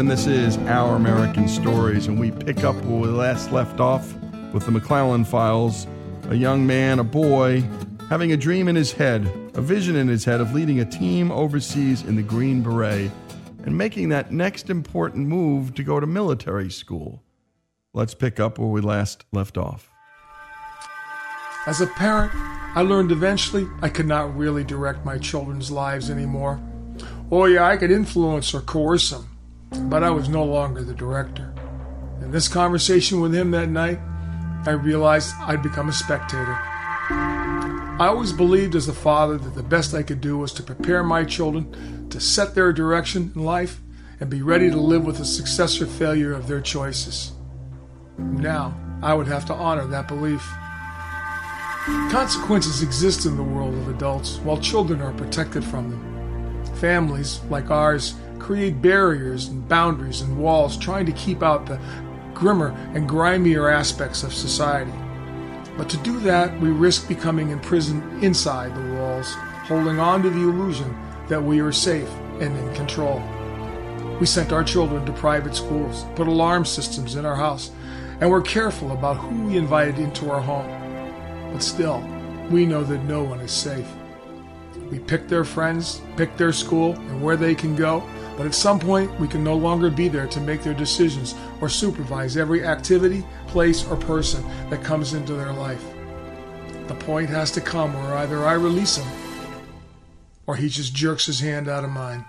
And this is Our American Stories. And we pick up where we last left off with the McClellan files. A young man, a boy, having a dream in his head, a vision in his head of leading a team overseas in the Green Beret and making that next important move to go to military school. Let's pick up where we last left off. As a parent, I learned eventually I could not really direct my children's lives anymore. Oh, yeah, I could influence or coerce them, but I was no longer the director. In this conversation with him that night, I realized I'd become a spectator. I always believed as a father that the best I could do was to prepare my children to set their direction in life and be ready to live with the success or failure of their choices. Now, I would have to honor that belief. Consequences exist in the world of adults while children are protected from them. Families like ours create barriers and boundaries and walls trying to keep out the grimmer and grimier aspects of society. But to do that, we risk becoming imprisoned inside the walls, holding on to the illusion that we are safe and in control. We sent our children to private schools, put alarm systems in our house, and were careful about who we invited into our home. But still, we know that no one is safe. We pick their friends, pick their school, and where they can go, but at some point we can no longer be there to make their decisions or supervise every activity, place, or person that comes into their life. The point has to come where either I release him or he just jerks his hand out of mine.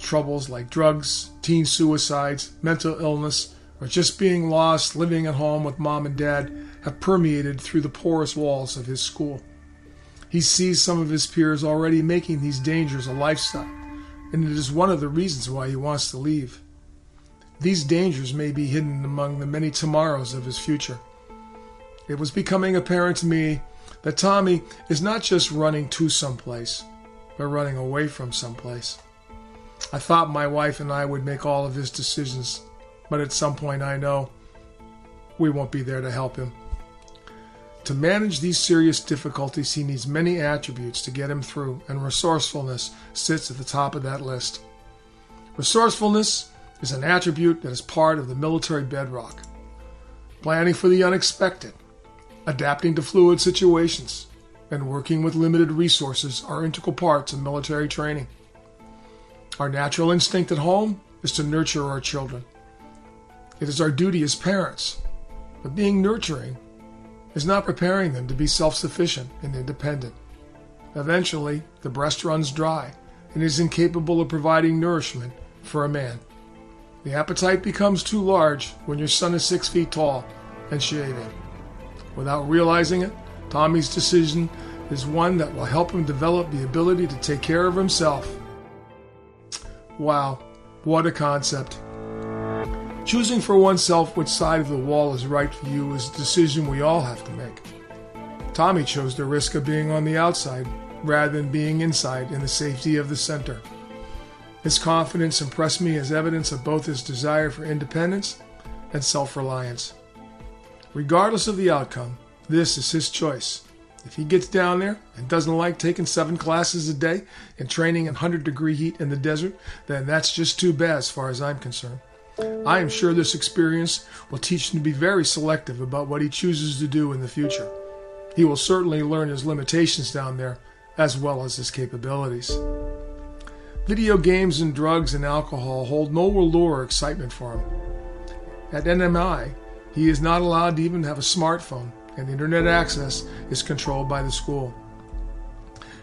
Troubles like drugs, teen suicides, mental illness, or just being lost living at home with mom and dad have permeated through the porous walls of his school. He sees some of his peers already making these dangers a lifestyle, and it is one of the reasons why he wants to leave. These dangers may be hidden among the many tomorrows of his future. It was becoming apparent to me that Tommy is not just running to someplace, but running away from someplace. I thought my wife and I would make all of his decisions, but at some point I know we won't be there to help him. To manage these serious difficulties, he needs many attributes to get him through, and resourcefulness sits at the top of that list. Resourcefulness is an attribute that is part of the military bedrock. Planning for the unexpected, adapting to fluid situations, and working with limited resources are integral parts of military training. Our natural instinct at home is to nurture our children. It is our duty as parents, but being nurturing is not preparing them to be self sufficient and independent. Eventually, the breast runs dry and is incapable of providing nourishment for a man. The appetite becomes too large when your son is six feet tall and shaving. Without realizing it, Tommy's decision is one that will help him develop the ability to take care of himself. Wow, what a concept. Choosing for oneself which side of the wall is right for you is a decision we all have to make. Tommy chose the risk of being on the outside rather than being inside in the safety of the center. His confidence impressed me as evidence of both his desire for independence and self reliance. Regardless of the outcome, this is his choice. If he gets down there and doesn't like taking seven classes a day and training in 100 degree heat in the desert, then that's just too bad as far as I'm concerned. I am sure this experience will teach him to be very selective about what he chooses to do in the future. He will certainly learn his limitations down there as well as his capabilities. Video games and drugs and alcohol hold no allure or excitement for him. At NMI, he is not allowed to even have a smartphone, and internet access is controlled by the school.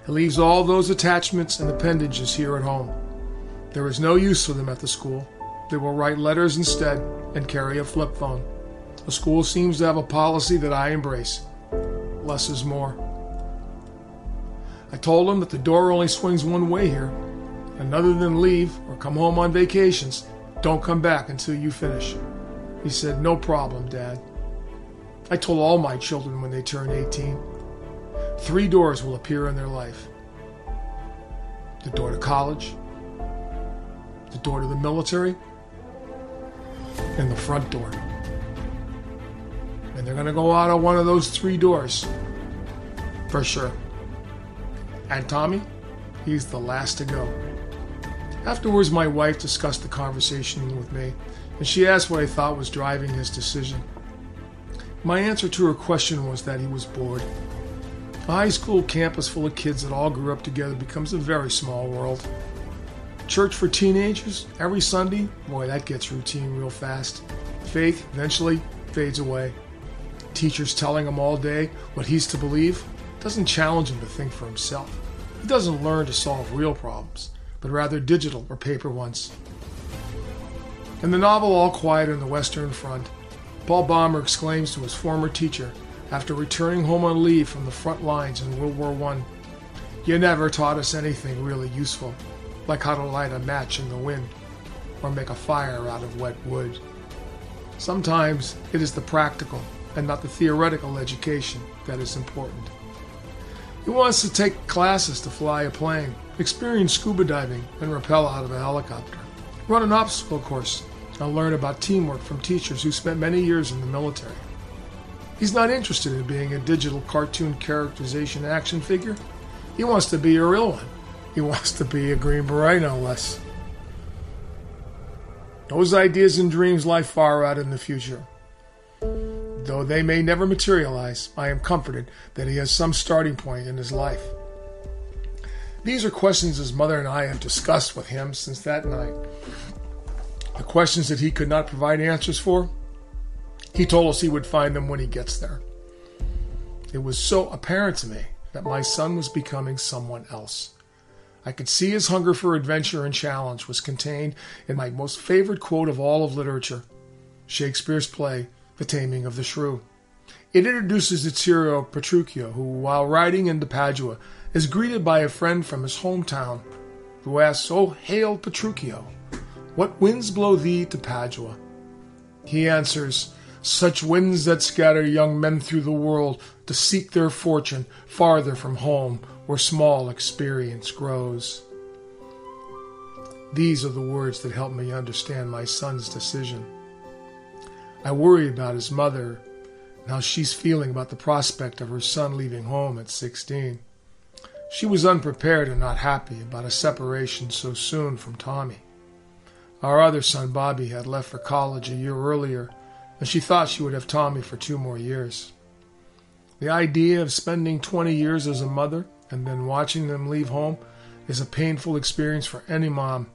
He leaves all those attachments and appendages here at home. There is no use for them at the school. They will write letters instead and carry a flip phone. The school seems to have a policy that I embrace less is more. I told him that the door only swings one way here, and other than leave or come home on vacations, don't come back until you finish. He said, No problem, Dad. I told all my children when they turn 18 three doors will appear in their life the door to college, the door to the military, and the front door. And they're going to go out of one of those three doors. For sure. And Tommy, he's the last to go. Afterwards, my wife discussed the conversation with me, and she asked what I thought was driving his decision. My answer to her question was that he was bored. A high school campus full of kids that all grew up together becomes a very small world. Church for teenagers every Sunday, boy, that gets routine real fast. Faith eventually fades away. Teachers telling him all day what he's to believe doesn't challenge him to think for himself. He doesn't learn to solve real problems, but rather digital or paper ones. In the novel All Quiet on the Western Front, Paul Baumer exclaims to his former teacher after returning home on leave from the front lines in World War I, You never taught us anything really useful, like how to light a match in the wind or make a fire out of wet wood. Sometimes it is the practical and not the theoretical education that is important. He wants to take classes to fly a plane, experience scuba diving and rappel out of a helicopter, run an obstacle course, and learn about teamwork from teachers who spent many years in the military. He's not interested in being a digital cartoon characterization action figure. He wants to be a real one. He wants to be a Green Beret, no less. Those ideas and dreams lie far out in the future. Though they may never materialize, I am comforted that he has some starting point in his life. These are questions his mother and I have discussed with him since that night. The questions that he could not provide answers for, he told us he would find them when he gets there. It was so apparent to me that my son was becoming someone else. I could see his hunger for adventure and challenge was contained in my most favorite quote of all of literature Shakespeare's play, The Taming of the Shrew. It introduces its hero, Petruchio, who, while riding into Padua, is greeted by a friend from his hometown who asks, Oh, hail, Petruchio, what winds blow thee to Padua? He answers, Such winds that scatter young men through the world to seek their fortune farther from home where small experience grows. These are the words that help me understand my son's decision. I worry about his mother and how she's feeling about the prospect of her son leaving home at 16. She was unprepared and not happy about a separation so soon from Tommy. Our other son, Bobby, had left for college a year earlier, and she thought she would have Tommy for two more years. The idea of spending 20 years as a mother and then watching them leave home is a painful experience for any mom.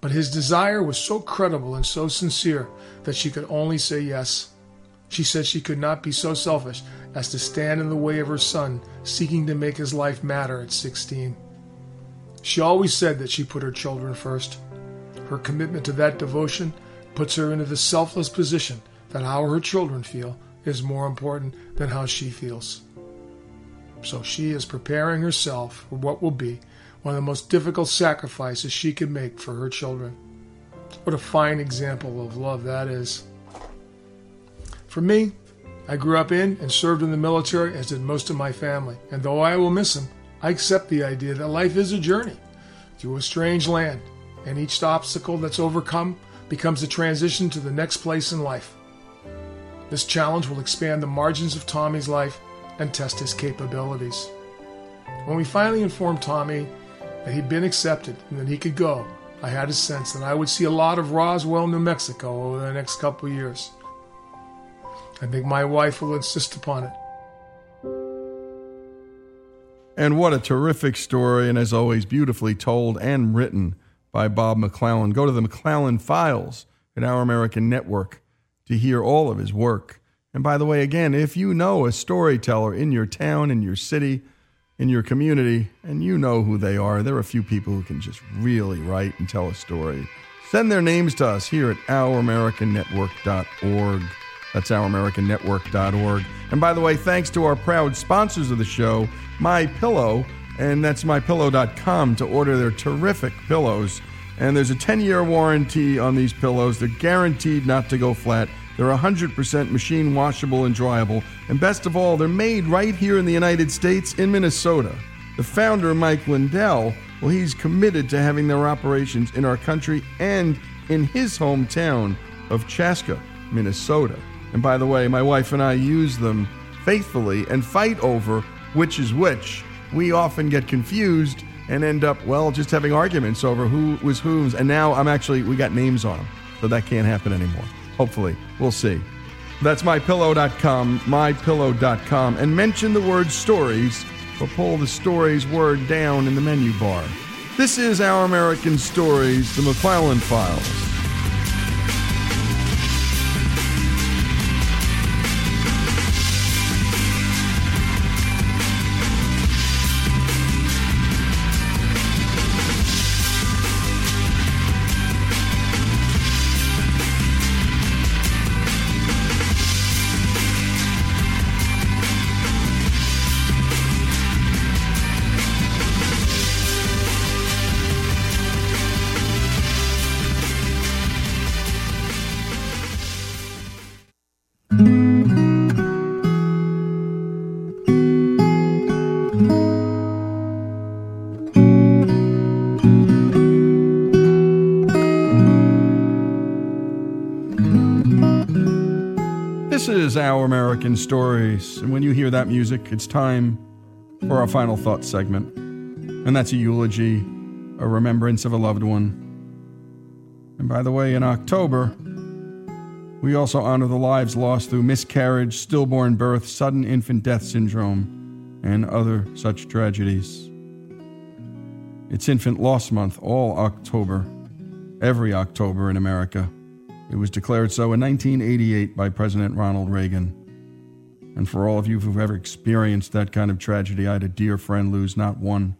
But his desire was so credible and so sincere that she could only say yes. She said she could not be so selfish as to stand in the way of her son seeking to make his life matter at 16. She always said that she put her children first. Her commitment to that devotion puts her into the selfless position that how her children feel is more important than how she feels. So she is preparing herself for what will be one of the most difficult sacrifices she can make for her children. What a fine example of love that is. For me, I grew up in and served in the military, as did most of my family, and though I will miss him, I accept the idea that life is a journey through a strange land, and each obstacle that's overcome becomes a transition to the next place in life. This challenge will expand the margins of Tommy's life and test his capabilities. When we finally informed Tommy that he'd been accepted and that he could go, I had a sense that I would see a lot of Roswell, New Mexico over the next couple of years. I think my wife will insist upon it. And what a terrific story, and as always, beautifully told and written by Bob McClellan. Go to the McClellan Files at Our American Network to hear all of his work. And by the way, again, if you know a storyteller in your town, in your city, in your community, and you know who they are, there are a few people who can just really write and tell a story. Send their names to us here at ouramericannetwork.org. That's ouramericannetwork.org. And by the way, thanks to our proud sponsors of the show, My Pillow, and that's mypillow.com to order their terrific pillows. And there's a 10-year warranty on these pillows. They're guaranteed not to go flat. They're 100% machine washable and dryable. And best of all, they're made right here in the United States in Minnesota. The founder, Mike Lindell, well, he's committed to having their operations in our country and in his hometown of Chaska, Minnesota. And by the way, my wife and I use them faithfully and fight over which is which. We often get confused and end up, well, just having arguments over who was whose. And now I'm actually, we got names on them. So that can't happen anymore. Hopefully. We'll see. That's mypillow.com, mypillow.com. And mention the word stories or pull the stories word down in the menu bar. This is Our American Stories, the McClellan Files. Our American Stories. And when you hear that music, it's time for our final thought segment. And that's a eulogy, a remembrance of a loved one. And by the way, in October, we also honor the lives lost through miscarriage, stillborn birth, sudden infant death syndrome, and other such tragedies. It's Infant Loss Month all October, every October in America. It was declared so in 1988 by President Ronald Reagan. And for all of you who've ever experienced that kind of tragedy, I had a dear friend lose not one,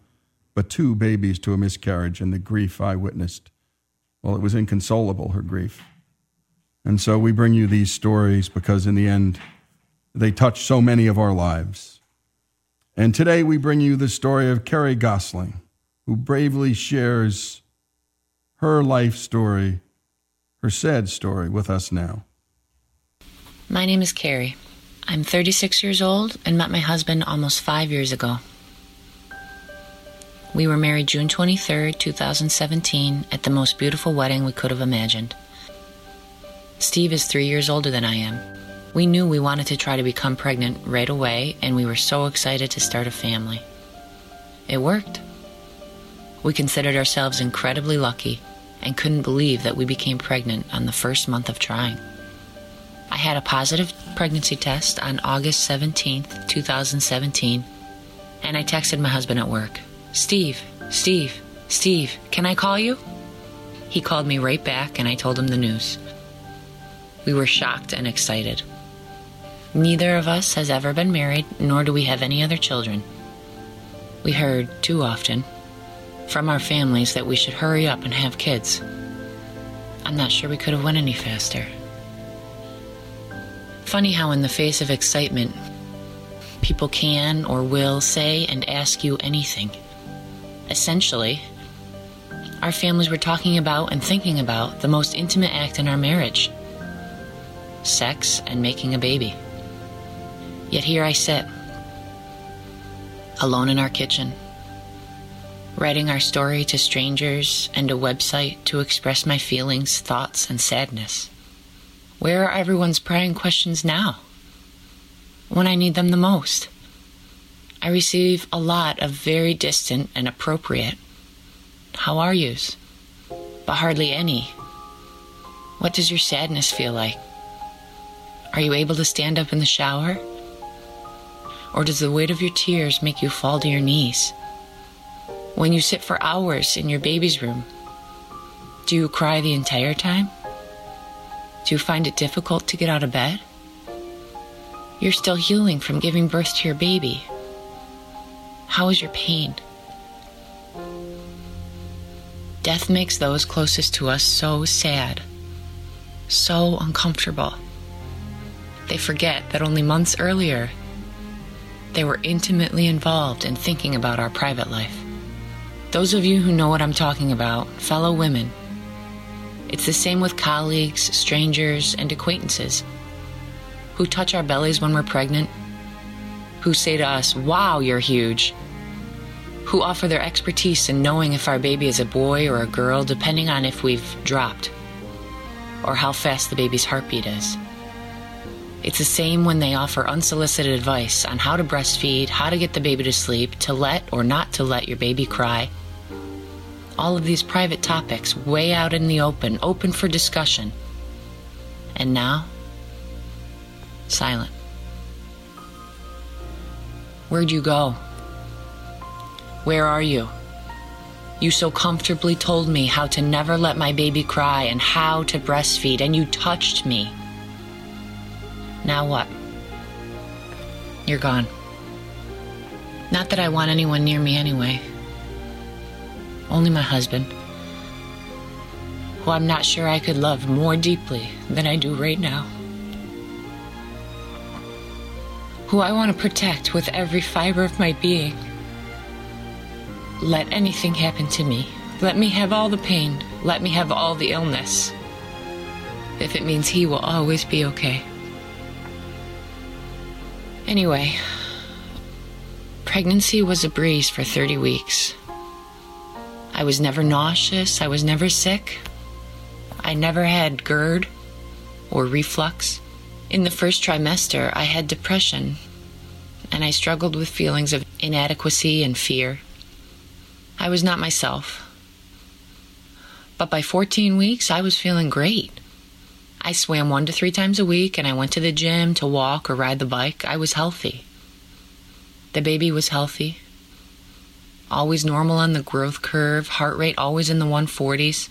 but two babies to a miscarriage, and the grief I witnessed. Well, it was inconsolable, her grief. And so we bring you these stories because, in the end, they touch so many of our lives. And today we bring you the story of Kerry Gosling, who bravely shares her life story, her sad story, with us now. My name is Carrie. I'm 36 years old and met my husband almost five years ago. We were married June 23rd, 2017, at the most beautiful wedding we could have imagined. Steve is three years older than I am. We knew we wanted to try to become pregnant right away, and we were so excited to start a family. It worked. We considered ourselves incredibly lucky and couldn't believe that we became pregnant on the first month of trying. I had a positive pregnancy test on August 17th, 2017, and I texted my husband at work Steve, Steve, Steve, can I call you? He called me right back, and I told him the news. We were shocked and excited. Neither of us has ever been married, nor do we have any other children. We heard, too often, from our families that we should hurry up and have kids. I'm not sure we could have went any faster. Funny how, in the face of excitement, people can or will say and ask you anything. Essentially, our families were talking about and thinking about the most intimate act in our marriage sex and making a baby. Yet here I sit, alone in our kitchen, writing our story to strangers and a website to express my feelings, thoughts, and sadness. Where are everyone's prying questions now? When I need them the most. I receive a lot of very distant and appropriate, how are yous? But hardly any. What does your sadness feel like? Are you able to stand up in the shower? Or does the weight of your tears make you fall to your knees? When you sit for hours in your baby's room, do you cry the entire time? Do you find it difficult to get out of bed? You're still healing from giving birth to your baby. How is your pain? Death makes those closest to us so sad, so uncomfortable. They forget that only months earlier, they were intimately involved in thinking about our private life. Those of you who know what I'm talking about, fellow women, it's the same with colleagues, strangers, and acquaintances who touch our bellies when we're pregnant, who say to us, Wow, you're huge, who offer their expertise in knowing if our baby is a boy or a girl, depending on if we've dropped or how fast the baby's heartbeat is. It's the same when they offer unsolicited advice on how to breastfeed, how to get the baby to sleep, to let or not to let your baby cry. All of these private topics way out in the open, open for discussion. And now, silent. Where'd you go? Where are you? You so comfortably told me how to never let my baby cry and how to breastfeed, and you touched me. Now what? You're gone. Not that I want anyone near me anyway. Only my husband, who I'm not sure I could love more deeply than I do right now. Who I want to protect with every fiber of my being. Let anything happen to me. Let me have all the pain. Let me have all the illness. If it means he will always be okay. Anyway, pregnancy was a breeze for 30 weeks. I was never nauseous. I was never sick. I never had GERD or reflux. In the first trimester, I had depression, and I struggled with feelings of inadequacy and fear. I was not myself. But by 14 weeks, I was feeling great. I swam one to three times a week, and I went to the gym to walk or ride the bike. I was healthy. The baby was healthy, always normal on the growth curve, heart rate always in the 140s.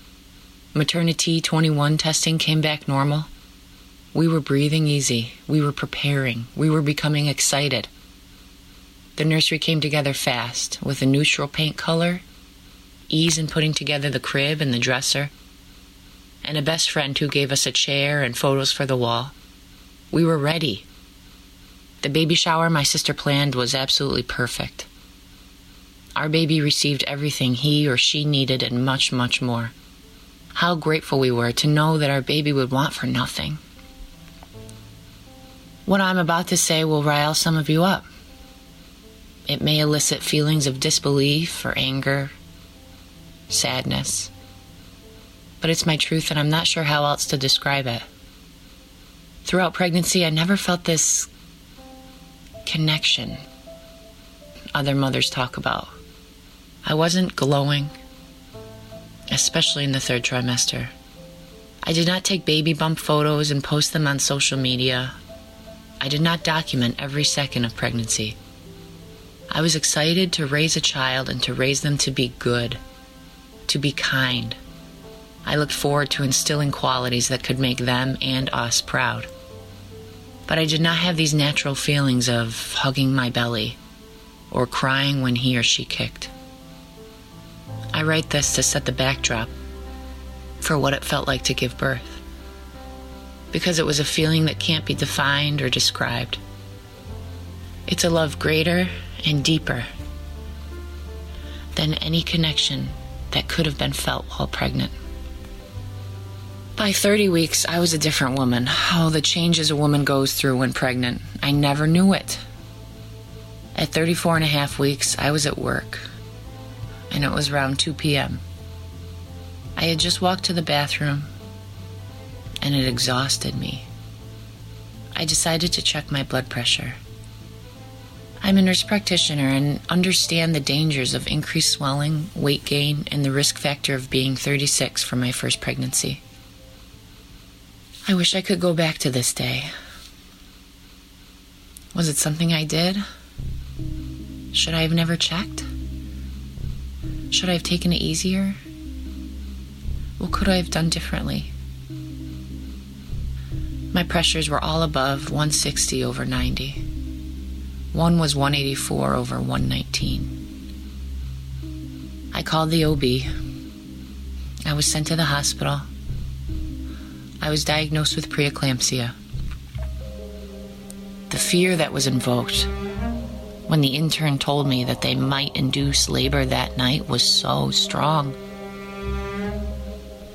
MaterniT 21 testing came back normal. We were breathing easy. We were preparing. We were becoming excited. The nursery came together fast with a neutral paint color, ease in putting together the crib and the dresser, and a best friend who gave us a chair and photos for the wall. We were ready. The baby shower my sister planned was absolutely perfect. Our baby received everything he or she needed and much, much more. How grateful we were to know that our baby would want for nothing. What I'm about to say will rile some of you up. It may elicit feelings of disbelief or anger, sadness. But it's my truth, and I'm not sure how else to describe it. Throughout pregnancy, I never felt this connection other mothers talk about. I wasn't glowing, especially in the third trimester. I did not take baby bump photos and post them on social media. I did not document every second of pregnancy. I was excited to raise a child and to raise them to be good, to be kind. I looked forward to instilling qualities that could make them and us proud. But I did not have these natural feelings of hugging my belly or crying when he or she kicked. I write this to set the backdrop for what it felt like to give birth, because it was a feeling that can't be defined or described. It's a love greater and deeper than any connection that could have been felt while pregnant. By 30 weeks, I was a different woman. Oh, the changes a woman goes through when pregnant. I never knew it. At 34 and a half weeks, I was at work, and it was around 2 p.m. I had just walked to the bathroom, and it exhausted me. I decided to check my blood pressure. I'm a nurse practitioner and understand the dangers of increased swelling, weight gain, and the risk factor of being 36 for my first pregnancy. I wish I could go back to this day. Was it something I did? Should I have never checked? Should I have taken it easier? What could I have done differently? My pressures were all above 160 over 90. One was 184 over 119. I called the OB. I was sent to the hospital. I was diagnosed with preeclampsia. The fear that was invoked when the intern told me that they might induce labor that night was so strong.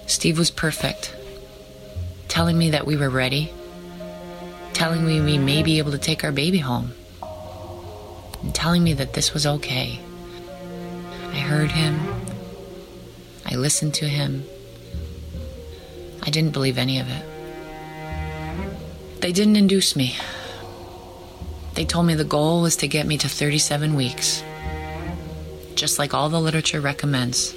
Steve was perfect, telling me that we were ready, telling me we may be able to take our baby home and telling me that this was okay. I heard him. I listened to him. I didn't believe any of it. They didn't induce me. They told me the goal was to get me to 37 weeks, just like all the literature recommends.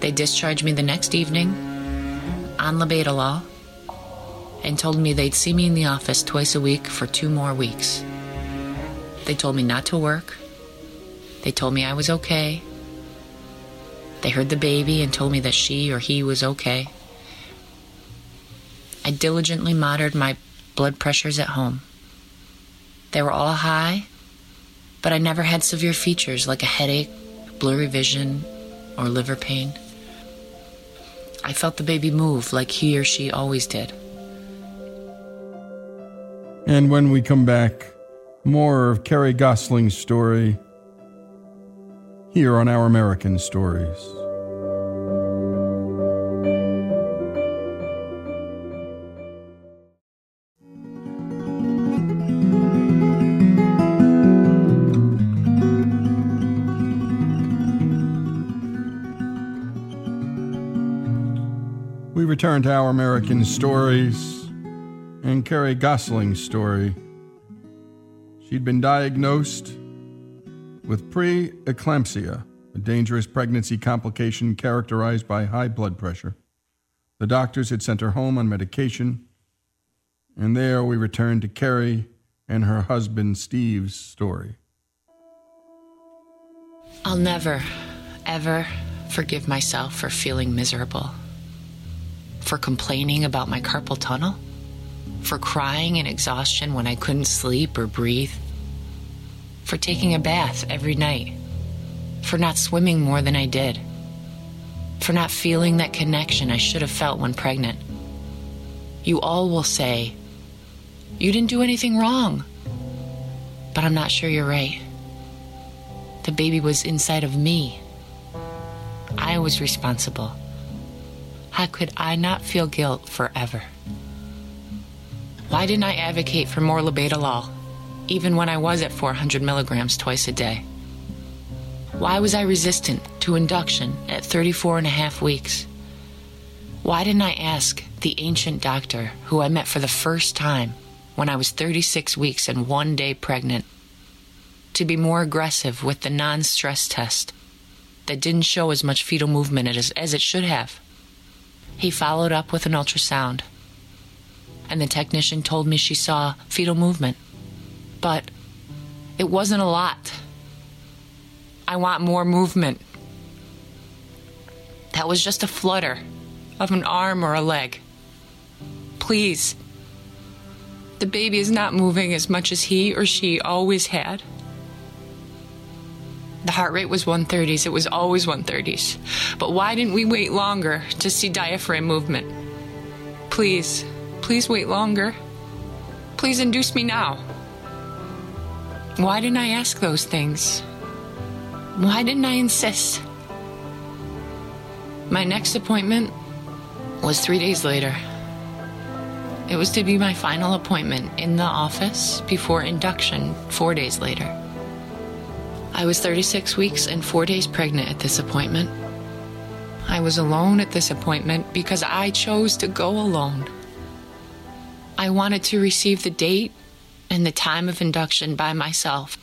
They discharged me the next evening on labetalol and told me they'd see me in the office twice a week for two more weeks. They told me not to work. They told me I was okay. They heard the baby and told me that she or he was okay. I diligently monitored my blood pressures at home. They were all high, but I never had severe features like a headache, blurry vision, or liver pain. I felt the baby move like he or she always did. And when we come back, more of Kerry Gosling's story here on Our American Stories. We return to Our American Stories. and Carrie Gosling's story. She'd been diagnosed with preeclampsia, a dangerous pregnancy complication characterized by high blood pressure. The doctors had sent her home on medication, and there we return to Carrie and her husband Steve's story. I'll never, ever forgive myself for feeling miserable, for complaining about my carpal tunnel, for crying in exhaustion when I couldn't sleep or breathe, for taking a bath every night, for not swimming more than I did, for not feeling that connection I should have felt when pregnant. You all will say, You didn't do anything wrong. But I'm not sure you're right. The baby was inside of me. I was responsible. How could I not feel guilt forever? Why didn't I advocate for more labetalol, even when I was at 400 milligrams twice a day? Why was I resistant to induction at 34 and a half weeks? Why didn't I ask the ancient doctor who I met for the first time when I was 36 weeks and one day pregnant to be more aggressive with the non stress test that didn't show as much fetal movement as, as it should have? He followed up with an ultrasound, and the technician told me she saw fetal movement. But it wasn't a lot. I want more movement. That was just a flutter of an arm or a leg. Please. The baby is not moving as much as he or she always had. The heart rate was 130s. It was always 130s. But why didn't we wait longer to see diaphragm movement? Please, please wait longer. Please induce me now. Why didn't I ask those things? Why didn't I insist? My next appointment was three days later. It was to be my final appointment in the office before induction four days later. I was 36 weeks and four days pregnant at this appointment. I was alone at this appointment because I chose to go alone. I wanted to receive the date and the time of induction by myself.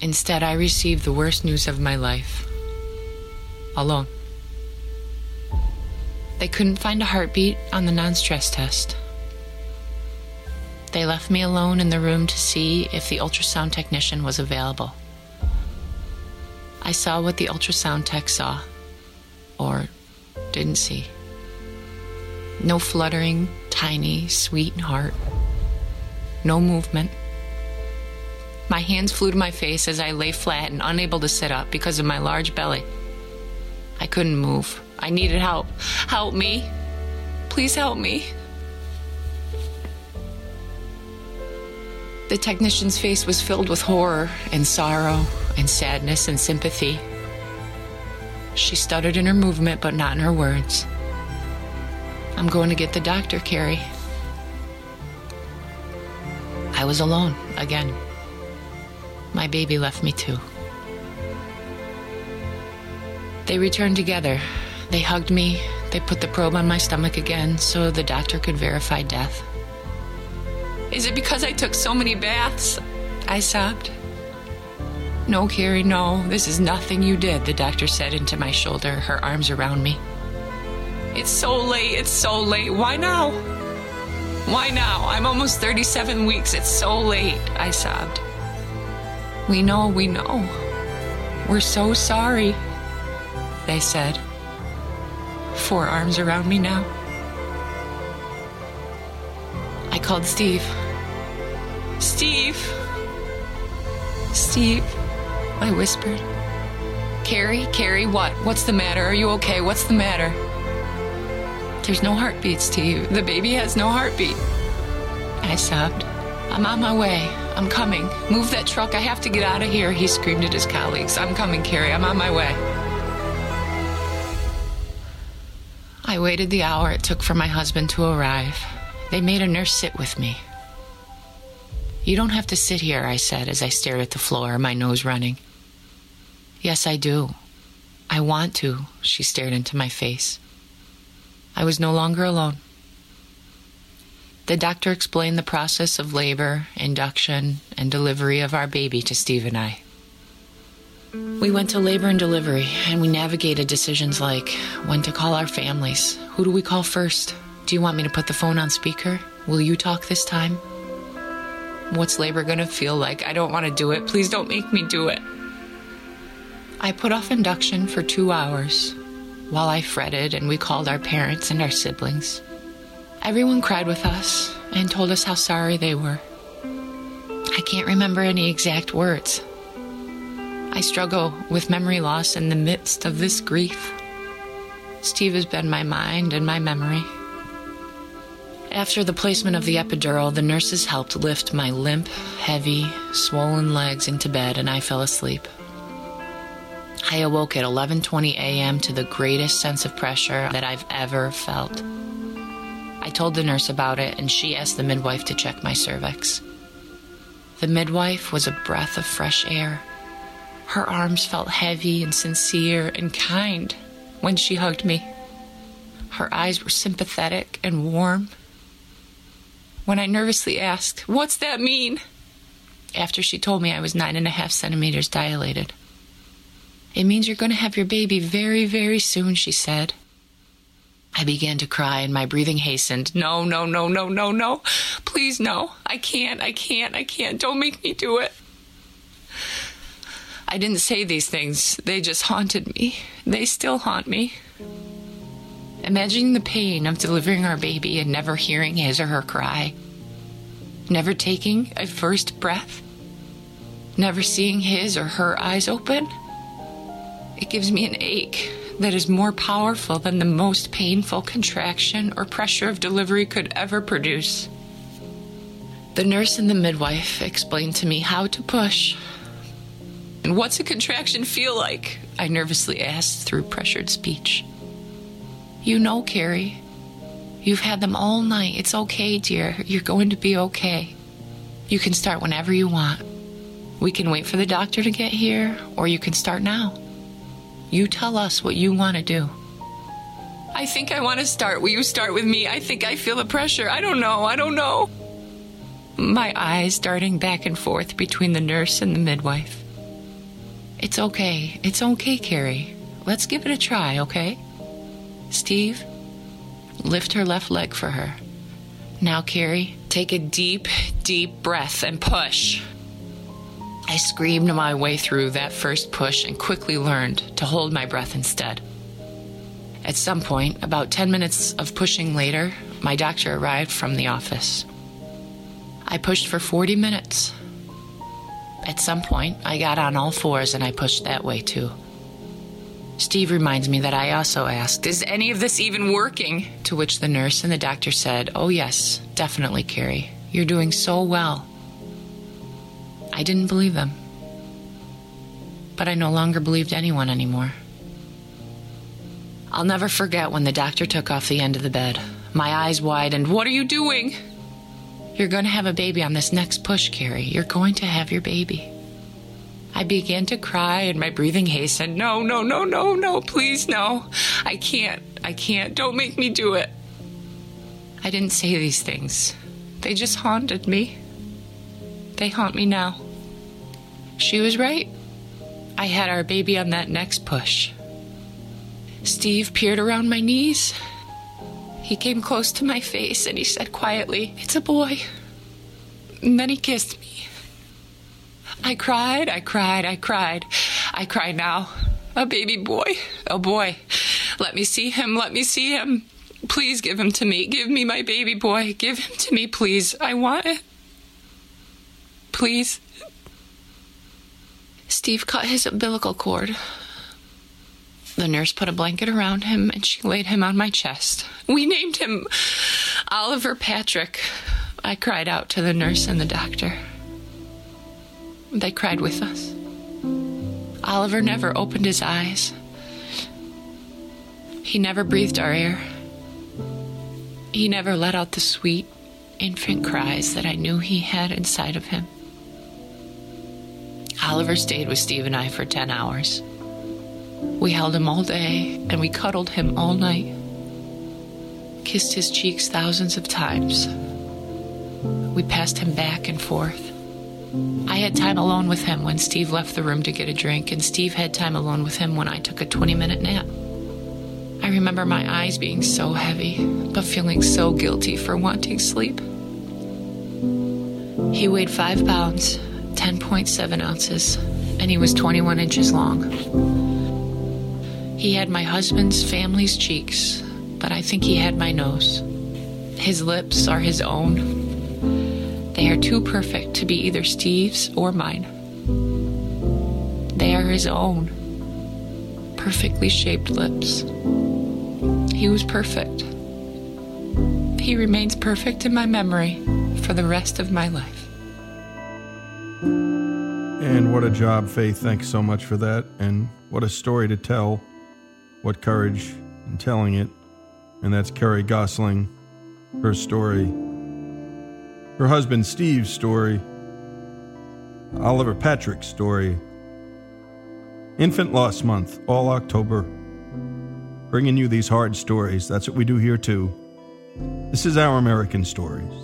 Instead, I received the worst news of my life alone. They couldn't find a heartbeat on the non stress test. They left me alone in the room to see if the ultrasound technician was available. I saw what the ultrasound tech saw, or didn't see. No fluttering, tiny, sweet heart. No movement. My hands flew to my face as I lay flat and unable to sit up because of my large belly. I couldn't move. I needed help. Help me. Please help me. The technician's face was filled with horror and sorrow and sadness and sympathy. She stuttered in her movement, but not in her words. I'm going to get the doctor, Carrie. I was alone again. My baby left me too. They returned together. They hugged me. They put the probe on my stomach again so the doctor could verify death. Is it because I took so many baths? I sobbed. No, Carrie, no. This is nothing you did, the doctor said into my shoulder, her arms around me. It's so late, it's so late. Why now? Why now? I'm almost 37 weeks. It's so late, I sobbed. We know, we know. We're so sorry, they said. Four arms around me now. I called Steve. Steve! Steve, I whispered. Carrie, Carrie, what? What's the matter? Are you okay? What's the matter? There's no heartbeats to you. The baby has no heartbeat. I sobbed. I'm on my way. I'm coming. Move that truck. I have to get out of here, he screamed at his colleagues. I'm coming, Carrie. I'm on my way. I waited the hour it took for my husband to arrive. They made a nurse sit with me. You don't have to sit here, I said as I stared at the floor, my nose running. Yes, I do. I want to, she stared into my face. I was no longer alone. The doctor explained the process of labor, induction, and delivery of our baby to Steve and I. We went to labor and delivery, and we navigated decisions like when to call our families. Who do we call first? Do you want me to put the phone on speaker? Will you talk this time? What's labor gonna feel like? I don't want to do it. Please don't make me do it. I put off induction for two hours while I fretted and we called our parents and our siblings. Everyone cried with us and told us how sorry they were. I can't remember any exact words. I struggle with memory loss in the midst of this grief. Steve has been my mind and my memory. After the placement of the epidural, the nurses helped lift my limp, heavy, swollen legs into bed and I fell asleep. I awoke at 11:20 a.m. to the greatest sense of pressure that I've ever felt. I told the nurse about it and she asked the midwife to check my cervix. The midwife was a breath of fresh air. Her arms felt heavy and sincere and kind when she hugged me. Her eyes were sympathetic and warm. When I nervously asked, What's that mean? After she told me I was nine and a half centimeters dilated. It means you're going to have your baby very, very soon, she said. I began to cry and my breathing hastened. No, no, no, no, no, no. Please, no. I can't, I can't, I can't. Don't make me do it. I didn't say these things, they just haunted me. They still haunt me. Imagining the pain of delivering our baby and never hearing his or her cry, never taking a first breath, never seeing his or her eyes open. It gives me an ache that is more powerful than the most painful contraction or pressure of delivery could ever produce. The nurse and the midwife explained to me how to push. And what's a contraction feel like? I nervously asked through pressured speech. You know, Carrie. You've had them all night. It's okay, dear. You're going to be okay. You can start whenever you want. We can wait for the doctor to get here, or you can start now. You tell us what you want to do. I think I want to start. Will you start with me? I think I feel the pressure. I don't know. I don't know. My eyes darting back and forth between the nurse and the midwife. It's okay. It's okay, Carrie. Let's give it a try, okay? Steve, lift her left leg for her. Now, Carrie, take a deep, deep breath and push. I screamed my way through that first push and quickly learned to hold my breath instead. At some point, about 10 minutes of pushing later, my doctor arrived from the office. I pushed for 40 minutes. At some point, I got on all fours and I pushed that way too. Steve reminds me that I also asked, Is any of this even working? To which the nurse and the doctor said, Oh, yes, definitely, Carrie. You're doing so well. I didn't believe them. But I no longer believed anyone anymore. I'll never forget when the doctor took off the end of the bed. My eyes widened. What are you doing? You're going to have a baby on this next push, Carrie. You're going to have your baby. I began to cry and my breathing hastened. No, no, no, no, no, please, no. I can't. I can't. Don't make me do it. I didn't say these things. They just haunted me. They haunt me now. She was right. I had our baby on that next push. Steve peered around my knees. He came close to my face and he said quietly, It's a boy. And then he kissed me. I cried, I cried, I cried. I cried now. A baby boy. A boy. Let me see him, let me see him. Please give him to me. Give me my baby boy. Give him to me, please. I want it. Please. Steve cut his umbilical cord. The nurse put a blanket around him and she laid him on my chest. We named him Oliver Patrick. I cried out to the nurse and the doctor. They cried with us. Oliver never opened his eyes. He never breathed our air. He never let out the sweet infant cries that I knew he had inside of him. Oliver stayed with Steve and I for 10 hours. We held him all day and we cuddled him all night. Kissed his cheeks thousands of times. We passed him back and forth. I had time alone with him when Steve left the room to get a drink, and Steve had time alone with him when I took a 20 minute nap. I remember my eyes being so heavy, but feeling so guilty for wanting sleep. He weighed 5 pounds, 10.7 ounces, and he was 21 inches long. He had my husband's family's cheeks, but I think he had my nose. His lips are his own. They are too perfect to be either Steve's or mine. They are his own, perfectly shaped lips. He was perfect. He remains perfect in my memory for the rest of my life. And what a job, Faith. Thanks so much for that. And what a story to tell. What courage in telling it. And that's Kerry Gosling, her story. Her husband Steve's story. Oliver Patrick's story. Infant Loss Month, all October. Bringing you these hard stories. That's what we do here too. This is Our American Stories.